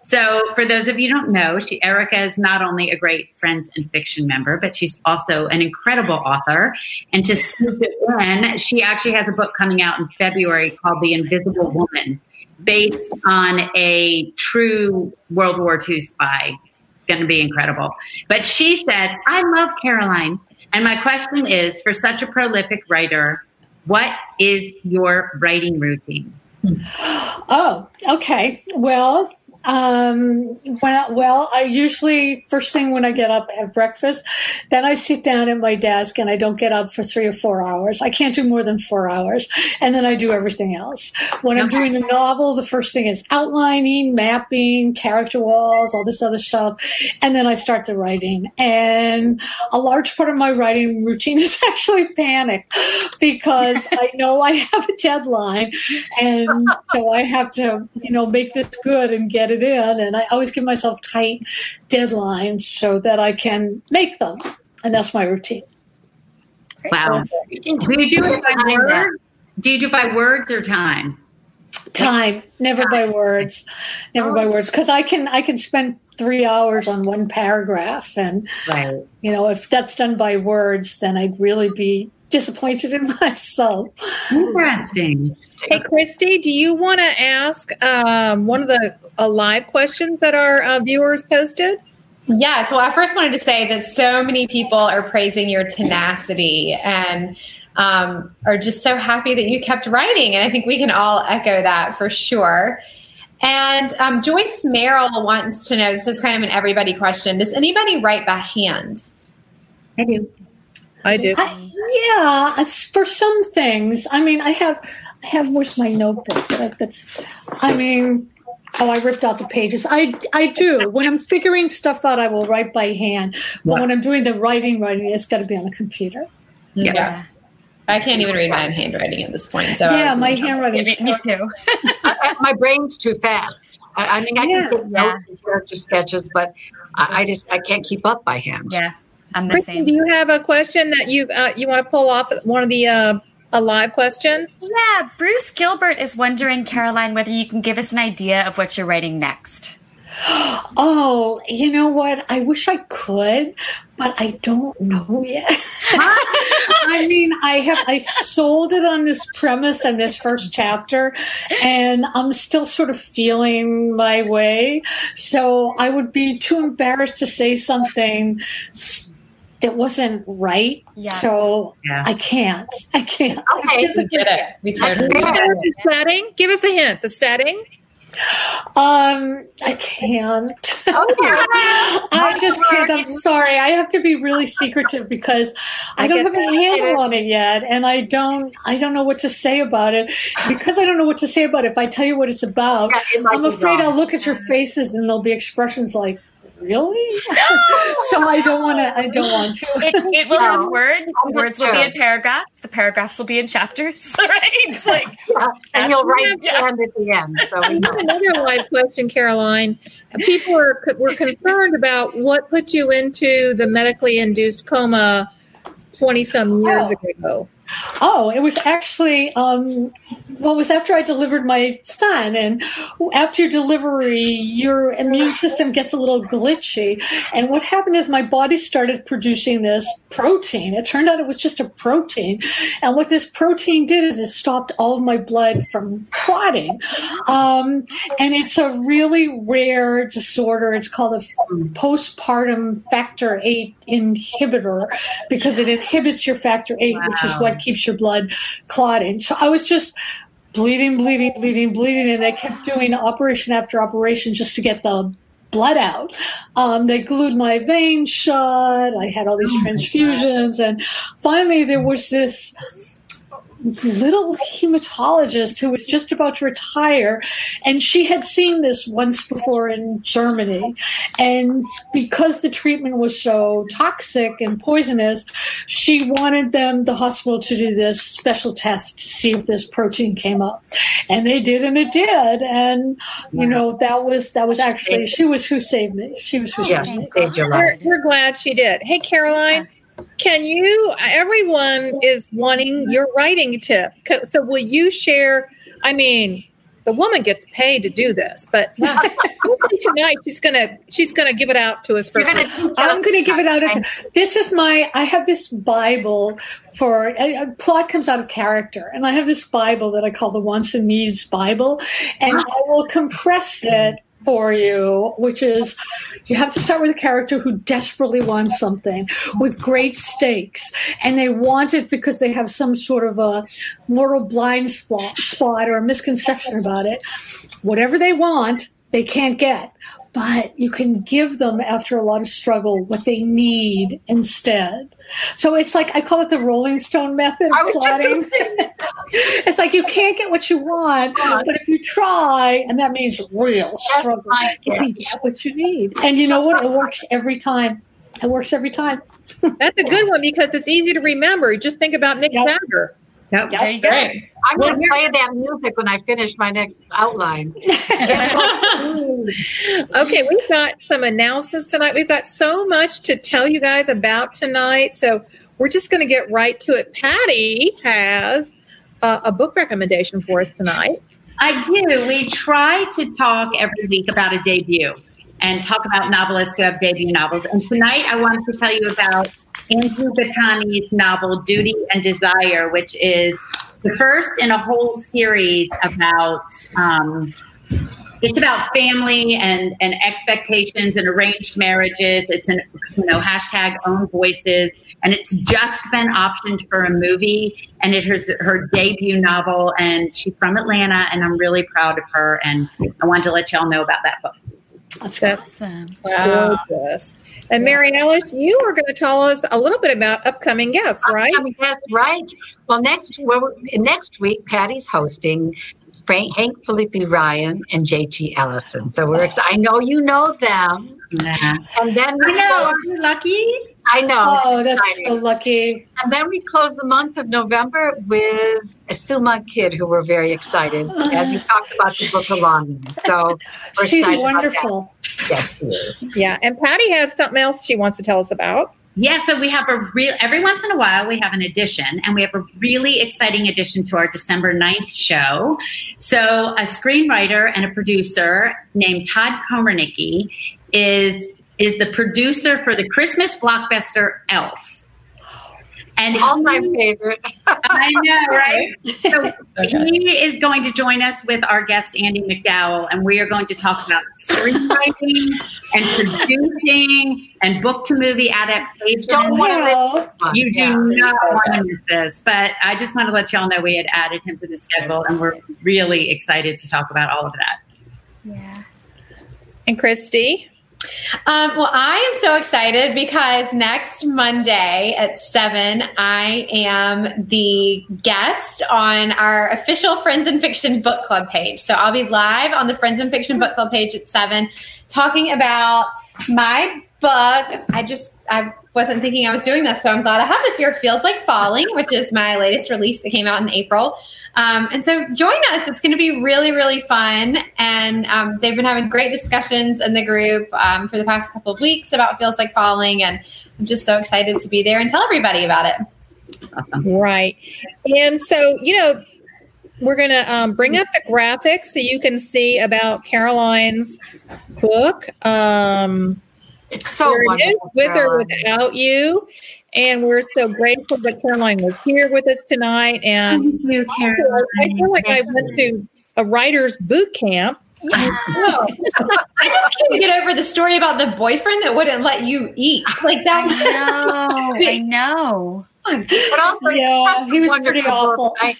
So, for those of you don't know, she, Erika is not only a great Friends and Fiction member, but she's also an incredible author. And to sneak it in, she actually has a book coming out in February called The Invisible Woman, based on a true World War II spy. It's going to be incredible. But she said, I love Caroline. And my question is for such a prolific writer, what is your writing routine? Oh, okay. Well, um, when, well, I usually first thing when I get up I have breakfast, then I sit down at my desk and I don't get up for three or four hours. I can't do more than four hours, and then I do everything else. When I'm doing a novel, the first thing is outlining, mapping, character walls, all this other stuff, and then I start the writing. And a large part of my writing routine (laughs) is actually panic because I (laughs) know I have a deadline, and so I have to, you know, make this good and get get it in. And I always give myself tight deadlines so that I can make them. And that's my routine. Wow. Do you do it by word? Do you do by words or time? Time, never by words, never oh. by words. Because I can, I can spend three hours on one paragraph, and right. you know, if that's done by words, then I'd really be disappointed in (laughs) myself. Interesting. Hey, Kristy, do you want to ask um, one of the uh, live questions that our uh, viewers posted? Yeah, so I first wanted to say that so many people are praising your tenacity and um, are just so happy that you kept writing. And I think we can all echo that for sure. And um, Joyce Merrill wants to know this is kind of an everybody question Does anybody write by hand? I do. I do. I, yeah, for some things. I mean, I have, I have with my notebook. That's, I mean, oh, I ripped out the pages. I, I do. When I'm figuring stuff out, I will write by hand. But when I'm doing the writing, writing, it's got to be on the computer. Yeah. yeah. I can't even read my own handwriting at this point. So yeah, my handwriting is me too. (laughs) my brain's too fast. I, I mean, I yeah. can put notes yeah. and character sketches, but I, I, just I can't keep up by hand. Yeah. I'm the Kristen, same. do you have a question that you uh, you want to pull off one of the uh, a live question? Yeah, Bruce Gilbert is wondering, Caroline, whether you can give us an idea of what you're writing next. (gasps) Oh, you know what? I wish I could, but I don't know yet. (laughs) I mean, I have I sold it on this premise and this first chapter, and I'm still sort of feeling my way. So I would be too embarrassed to say something that wasn't right. Yeah. So yeah. I can't. (laughs) I can't. Okay, we get it. We totally get it. The setting. Give us a hint. The setting. Um, I can't. Oh, (laughs) I just can't. I'm sorry. I have to be really secretive because I, I don't have a handle on it yet, and I don't. I don't know what to say about it because I don't know what to say about it. If I tell you what it's about, yeah, it I'm afraid I'll look at your faces and there'll be expressions like, really? No! (laughs) so I don't want to. I don't want to. It, it will (laughs) no. have words. The Words will be in paragraphs. The paragraphs will be in chapters. (laughs) Right? It's like, yeah. and you'll write yeah. at the end. So we have another live question, Caroline. People are were concerned about what put you into the medically induced coma twenty some years oh. ago. Oh, it was actually, um, well, it was after I delivered my son. And after delivery, your immune system gets a little glitchy. And what happened is my body started producing this protein. It turned out it was just a protein. And what this protein did is it stopped all of my blood from clotting. Um, and it's a really rare disorder. It's called a postpartum factor eight inhibitor because it inhibits your factor eight, wow. which is what keeps your blood clotting. So I was just bleeding, bleeding, bleeding, bleeding, and they kept doing operation after operation just to get the blood out. Um, they glued my veins shut. I had all these oh transfusions, and finally there was this little hematologist who was just about to retire. And she had seen this once before in Germany. And because the treatment was so toxic and poisonous, she wanted them, the hospital, to do this special test to see if this protein came up. And they did, and it did. And, you know, that was, that was actually, she was who saved me. She was who yeah, saved me. Saved your life. We're, we're glad she did. Hey, Caroline. Can you? Everyone is wanting your writing tip. So will you share? I mean, the woman gets paid to do this, but (laughs) tonight she's gonna she's gonna give it out to us for. I'm gonna give it out. this is my. I have this Bible for a, a, plot comes out of character, and I have this Bible that I call the Wants and Needs Bible, and I will compress it for you, which is you have to start with a character who desperately wants something with great stakes. And they want it because they have some sort of a moral blind spot, spot or a misconception about it. Whatever they want, they can't get but you can give them after a lot of struggle what they need instead. So it's like I call it the Rolling Stone method of plotting. (laughs) it's like you can't get what you want, but if you try, and that means real struggle, you can get what you need. And you know what? It works every time. It works every time. (laughs) That's a good one because it's easy to remember. Just think about Mick yep. Jagger. Yep. There you go. I'm well, going to play that music when I finish my next outline. (laughs) (laughs) okay, we've got some announcements tonight. We've got so much to tell you guys about tonight. So we're just going to get right to it. Patti has uh, a book recommendation for us tonight. I do. We try to talk every week about a debut and talk about novelists who have debut novels. And tonight I wanted to tell you about Andrew Battani's novel Duty and Desire, which is the first in a whole series about um, it's about family and and expectations and arranged marriages. It's an you know hashtag own voices, and it's just been optioned for a movie. And it is her debut novel, and she's from Atlanta, and I'm really proud of her. And I wanted to let y'all know about that book. That's awesome. Wow. Gorgeous. And Mary Alice, you are going to tell us a little bit about upcoming guests, right? Upcoming guests, right? Well, next well, next week, Patti's hosting Frank, Hank Phillippi Ryan and JT Ellison. So we're excited. I know you know them. Yeah. And then we know. Are you lucky? I know. Oh, that's exciting. so lucky. And then we close the month of November with a Sue Monk Kidd, who we're very excited. (sighs) and we talked about the book along. So (laughs) she's wonderful. Yes, she is. Yeah. And Patti has something else she wants to tell us about. Yeah, so we have a real, every once in a while, we have an addition, and we have a really exciting addition to our December 9th show. So, a screenwriter and a producer named Todd Komarnicki is is the producer for the Christmas blockbuster Elf. And all my favorite. I know, (laughs) right? So okay. he is going to join us with our guest Andie MacDowell, and we are going to talk about screenwriting and producing and book to movie adaptation. Don't want to miss this You do yeah. not want to miss this. But I just want to let y'all know we had added him to the schedule, and we're really excited to talk about all of that. Yeah. And Kristy? Um, well, I am so excited because next Monday at seven, I am the guest on our official Friends and Fiction book club page. So I'll be live on the Friends and Fiction book club page at seven, talking about my book. I just I wasn't thinking I was doing this, so I'm glad I have this here. Feels like falling, which is my latest release that came out in April. Um, and so join us. It's going to be really, really fun. And um, they've been having great discussions in the group um, for the past couple of weeks about Feels Like Falling. And I'm just so excited to be there and tell everybody about it. Awesome. Right. And so, you know, we're going to um, bring up the graphics so you can see about Caroline's book. Um, it's so it is, with or without you. And we're so grateful that Caroline was here with us tonight. And you, I feel like I went to a writer's boot camp. Yeah. (laughs) I just can't get over the story about the boyfriend that wouldn't let you eat. Like that. (laughs) No, (laughs) I know. But also, yeah, he was pretty awful. I,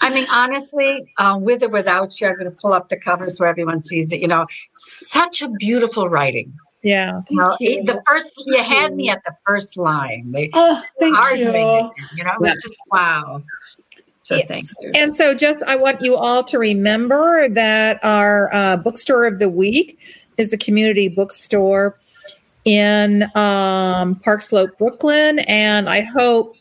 I mean, honestly, uh, with or without you, I'm going to pull up the cover so everyone sees it. You know, such a beautiful writing. Yeah. Well, the first you had me at the first line. They oh, thank you. It, you know, it was yeah. just wow. So yes. thank you. And so, just I want you all to remember that our uh, bookstore of the week is a community bookstore in um, Park Slope, Brooklyn, and I hope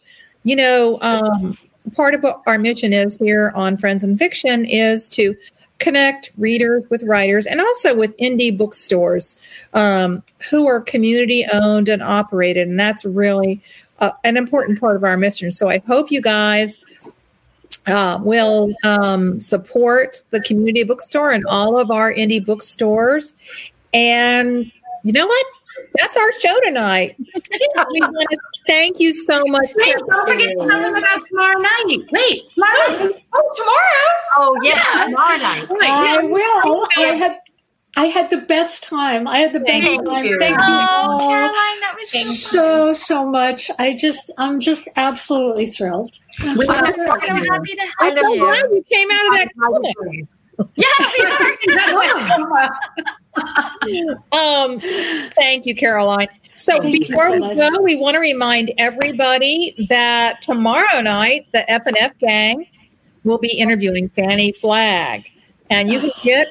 you know um, part of what our mission is here on Friends and Fiction is to connect readers with writers and also with indie bookstores um, who are community owned and operated. And that's really uh, an important part of our mission. So I hope you guys uh, will um, support the community bookstore and all of our indie bookstores. And you know what? That's our show tonight. (laughs) we want to thank you so much. Wait, don't forget to tell them about tomorrow night. Wait, tomorrow. Oh, oh tomorrow. Oh yeah, yeah. tomorrow night. Oh, right. I yeah. will. I had I had the best time. I had the best Thank time. You. Thank oh, you Caroline, that was so so much. I just I'm just absolutely thrilled. We're so happy to have I'm you. glad you came out of that clinic. Yeah, we are. (laughs) (laughs) um, thank you, Caroline. So Thank before so we go, we want to remind everybody that tomorrow night the F and F gang will be interviewing Fannie Flagg, and you can get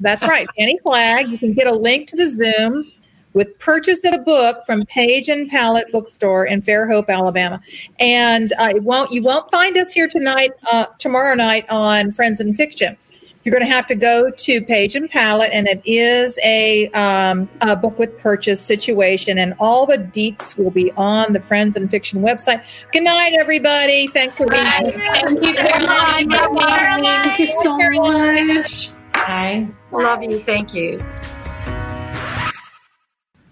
that's right, Fannie Flagg. You can get a link to the Zoom with purchase of a book from Page and Palette Bookstore in Fairhope, Alabama. And I won't you won't find us here tonight, uh, tomorrow night on Friends and Fiction. You're going to have to go to Page and Palette, and it is a, um, a book with purchase situation, and all the deets will be on the Friends and Fiction website. Good night, everybody. Thanks for being here. Thank you, Caroline. Thank you so much. Bye. Love you. Thank you.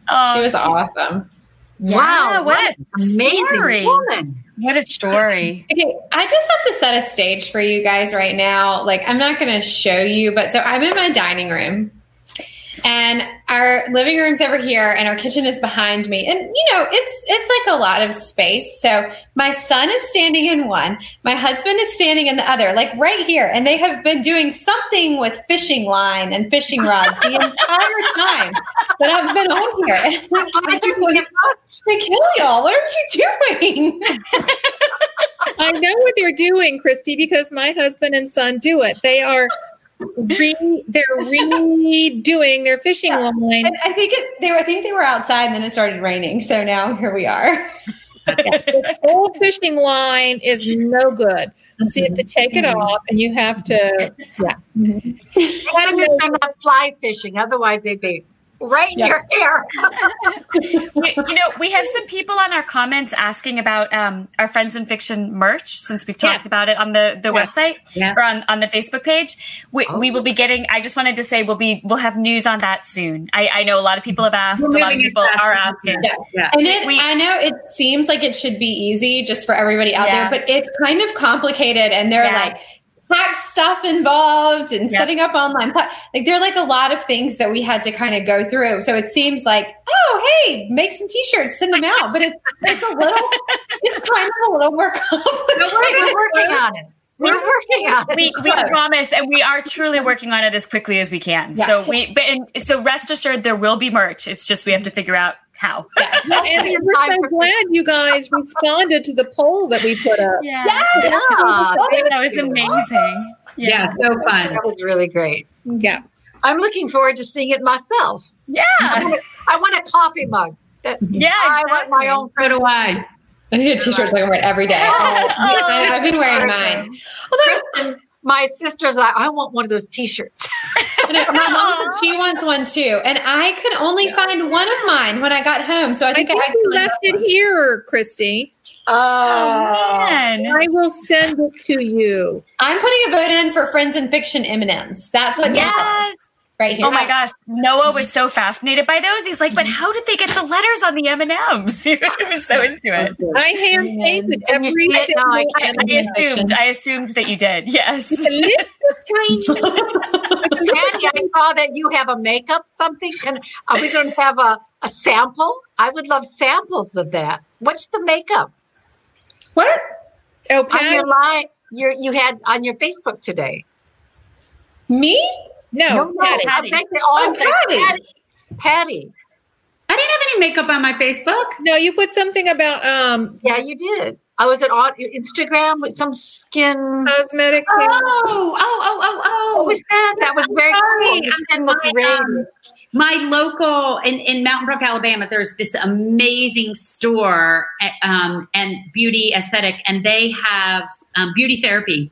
Oh, she was she, awesome. Wow, yeah, what, what amazing story. woman. What a story. Okay, I just have to set a stage for you guys right now. Like, I'm not going to show you, but so I'm in my dining room and our living room's over here and our kitchen is behind me. And you know it's it's like a lot of space. So my son is standing in one. My husband is standing in the other like right here. And they have been doing something with fishing line and fishing rods the entire time that i've been on here. And like, How you get to kill y'all. What are you doing? (laughs) I know what they're doing kristy because my husband and son do it. They are re, they're redoing their fishing yeah. line. I think it, they were. I think they were outside, and then it started raining. So now here we are. (laughs) the old fishing line is no good. So you have to take it mm-hmm. off, and you have to, yeah. Mm-hmm. I'm not fly fishing, otherwise they'd be right in your hair. we, you know, we have some people on our comments asking about um, our Friends and Fiction merch since we've talked yeah. about it on the, the yeah. website yeah. or on, on the Facebook page. We, oh. we will be getting, I just wanted to say we'll be, we'll have news on that soon. I, I know a lot of people have asked, a lot of people are asking. And it, we, I know it seems like it should be easy just for everybody out there, but it's kind of complicated and they're like, tax stuff involved and yep. setting up online like there are like a lot of things that we had to kind of go through so it seems like oh hey make some t-shirts send them out but it's it's a little (laughs) it's kind of a little more complicated we're working on it we're working on it. We, we promise, and we are truly working on it as quickly as we can. Yeah. So we, but and so rest assured, there will be merch. It's just we have to figure out how. (laughs) Yeah. and we're so glad you guys responded to the poll that we put up. Yeah, yes. yeah. that was amazing. Yeah. yeah, so fun. That was really great. Yeah. I'm looking forward to seeing it myself. Yeah. I want a, I want a coffee mug. That, (laughs) yeah, I want my own. So do I. I need a t-shirt so I can wear it every day. (laughs) Oh, I, have been wearing mine. Kristen, my sister's I, I want one of those t-shirts. (laughs) my mom said she wants one too. And I could only find one of mine when I got home. So I think I, think I left it here, Kristy. Oh, oh man. I will send it to you. I'm putting a vote in for Friends and Fiction M&Ms. That's what yes right here. Oh my gosh, Noah was so fascinated by those. He's like, "But how did they get the letters on the M and M's?" He was so into it. I hand painted every. No, I, I, I assumed. I assumed that you did. Yes. (laughs) Patti, I saw that you have a makeup something. Can are we going to have a, a sample? I would love samples of that. What's the makeup? What? Oh, Patti. on your line, you you had on your Facebook today. Me? No, no, Patti. Patti. I'm oh, I'm saying Patti. Patti. I didn't have any makeup on my Facebook. No, you put something about um Yeah, you did. I was at on Instagram with some skin cosmetic. Oh, oh, oh, oh, oh. What was that? That was very cool. my, um, my local in, in Mountain Brook, Alabama, there's this amazing store eh, um, and beauty aesthetic, and they have um, beauty therapy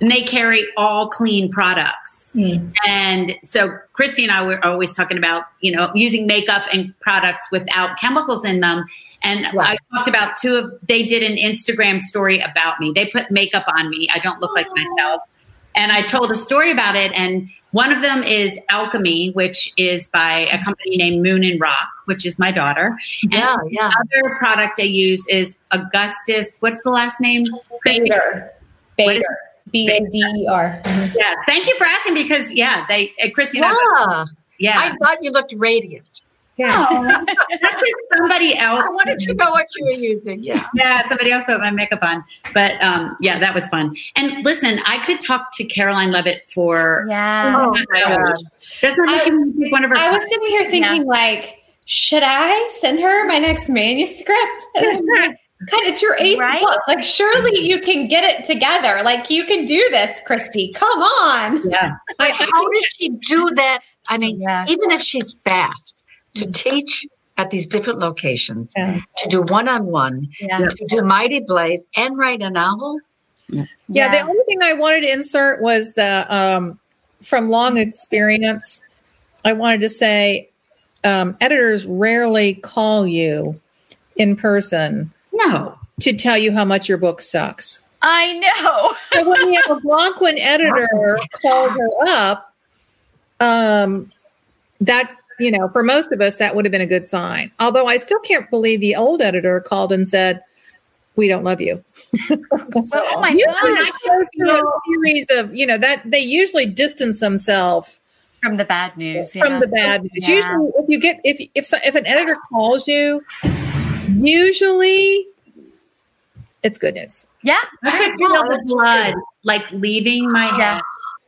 and they carry all clean products. Mm. And so Kristy and I were always talking about, you know, using makeup and products without chemicals in them. And right. I talked about two of they did an Instagram story about me. They put makeup on me. I don't look like myself. And I told a story about it and one of them is Alchemy, which is by a company named Moon and Rock, which is my daughter. Yeah, and yeah. The other product I use is Augustus. What's the last name? Bader. Bader. B A D E R. (laughs) Yeah. Thank you for asking because yeah, they uh, Chrissy. Yeah. yeah. I thought you looked radiant. Yeah. Oh. (laughs) That's somebody else. I wanted to know what you were using. Yeah. Yeah. Somebody else put my makeup on. But um, yeah, that was fun. And listen, I could talk to Caroline Leavitt for yeah. Oh my gosh. Doesn't that make I, one of her I was sitting here thinking yeah. like, should I send her my next manuscript? (laughs) God, it's your eighth right? book. Like, surely you can get it together. Like, you can do this, Kristy. Come on. Yeah. (laughs) But how does she do that? I mean, yeah. even if she's fast to teach at these different locations, yeah. to do one on one, to do Mighty Blaze and write a novel. Yeah. yeah. The only thing I wanted to insert was the um, from long experience. I wanted to say um, editors rarely call you in person no. To tell you how much your book sucks. I know. so when the Algonquin editor called her up, um, that you know, for most of us, that would have been a good sign. Although I still can't believe the old editor called and said, "We don't love you." (laughs) so, oh my gosh! a series of you know that they usually distance themselves from the bad news. From yeah. the bad news. Yeah. Usually, if you get if if if an editor calls you Usually, it's good news. Yeah, I could feel the blood like leaving my head.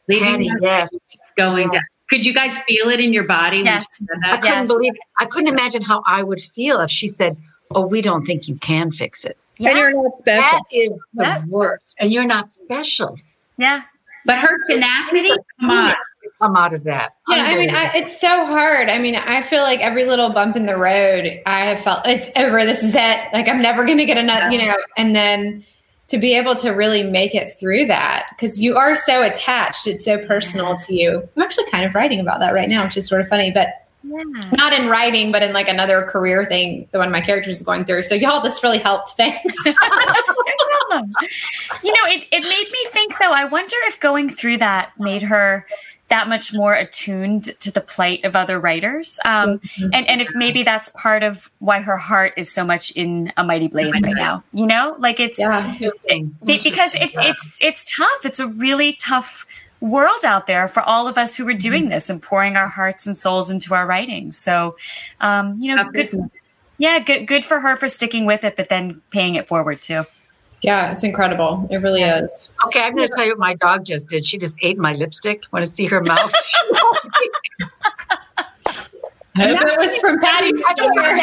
Leaving Patti, yes, going yes. down. Could you guys feel it in your body? Yes, I couldn't yes. believe. I couldn't imagine how I would feel if she said, "Oh, we don't think you can fix it." Yeah. And you're not special. That is the yeah. worst. And you're not special. Yeah. But her tenacity come on. Come out of that. Yeah, I mean, I, it's so hard. I mean, I feel like every little bump in the road, I have felt it's over. This is it. Like I'm never going to get another, you know. And then to be able to really make it through that because you are so attached, it's so personal to you. I'm actually kind of writing about that right now, which is sort of funny, but. Yeah. Not in writing, but in like another career thing that one of my characters is going through. So y'all, this really helped. (laughs) Thanks. (laughs) you know, it, it made me think though, I wonder if going through that made her that much more attuned to the plight of other writers. Um, mm-hmm. and, and if maybe that's part of why her heart is so much in a mighty blaze right now, you know, like it's yeah, interesting. because it's, it's, it's tough. It's a really tough world out there for all of us who are doing mm-hmm. this and pouring our hearts and souls into our writing. So, um, you know, good, yeah, good, good for her for sticking with it, but then paying it forward too. Yeah, it's incredible. It really yeah. is. Okay, I'm going to tell you what my dog just did. She just ate my lipstick. Want to see her mouth? (laughs) it was from Patti's store. I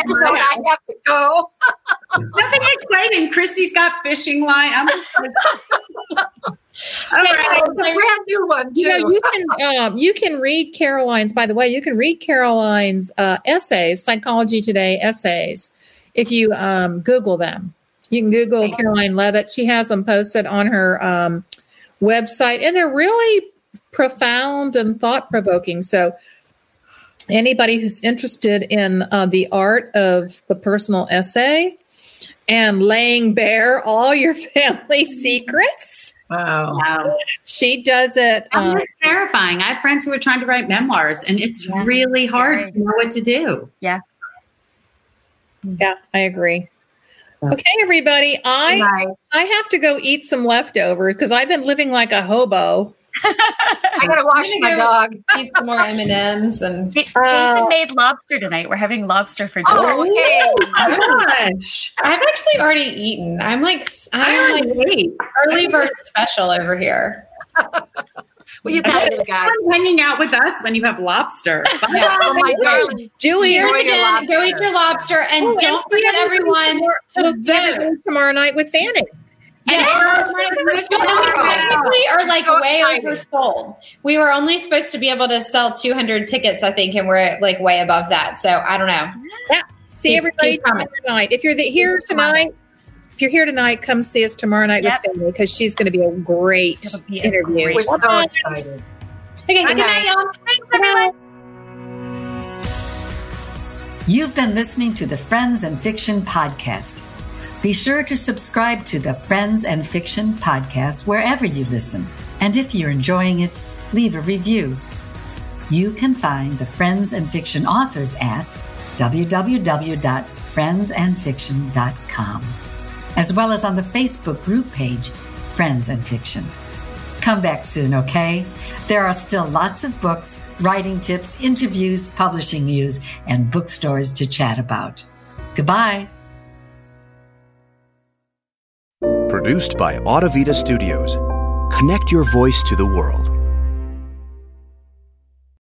have to go. Nothing exciting. Kristy's got fishing line. I'm just like, (laughs) All right. It's a brand new one too. You, know, you can um, you can read Caroline's. By the way, you can read Caroline's uh, essays, Psychology Today essays, if you um, Google them. You can Google Caroline Leavitt. She has them posted on her um, website, and they're really profound and thought provoking. So anybody who's interested in uh, the art of the personal essay and laying bare all your (laughs) family secrets. Wow. wow. She does it. Um, it's terrifying. I have friends who are trying to write memoirs and it's yeah, really it's hard to know what to do. Yeah. Yeah, I agree. Okay, everybody. I I have to go eat some leftovers because I've been living like a hobo I gotta wash my dog. Eat some more M and M's and (laughs) Jason uh, made lobster tonight. We're having lobster for dinner. Oh, okay. oh (laughs) gosh, I've actually already eaten. I'm like I'm like wait, early bird special over here. (laughs) well, you got (laughs) it, guys. Hanging out with us when you have lobster. (laughs) yeah. Oh my darling, Julie, again. Go eat your lobster and oh, don't forget everyone to vote tomorrow night with Fannie. Yes. we technically are like way oversold. We were only supposed to be able to sell 200 tickets, I think, and we're like way above that. So I don't know. Yeah. See everybody tonight. If you're the, here tonight, if you're here tonight, come see us tomorrow night yep. with Fannie because she's going to be a great be a interview. Great we're so excited. Okay, good night, y'all. Thanks, everyone. You've been listening to the Friends and Fiction podcast. Be sure to subscribe to the Friends and Fiction podcast wherever you listen. And if you're enjoying it, leave a review. You can find the Friends and Fiction authors at www.friendsandfiction.com, as well as on the Facebook group page, Friends and Fiction. Come back soon, okay? There are still lots of books, writing tips, interviews, publishing news, and bookstores to chat about. Goodbye. Produced by Audivita Studios. Connect your voice to the world.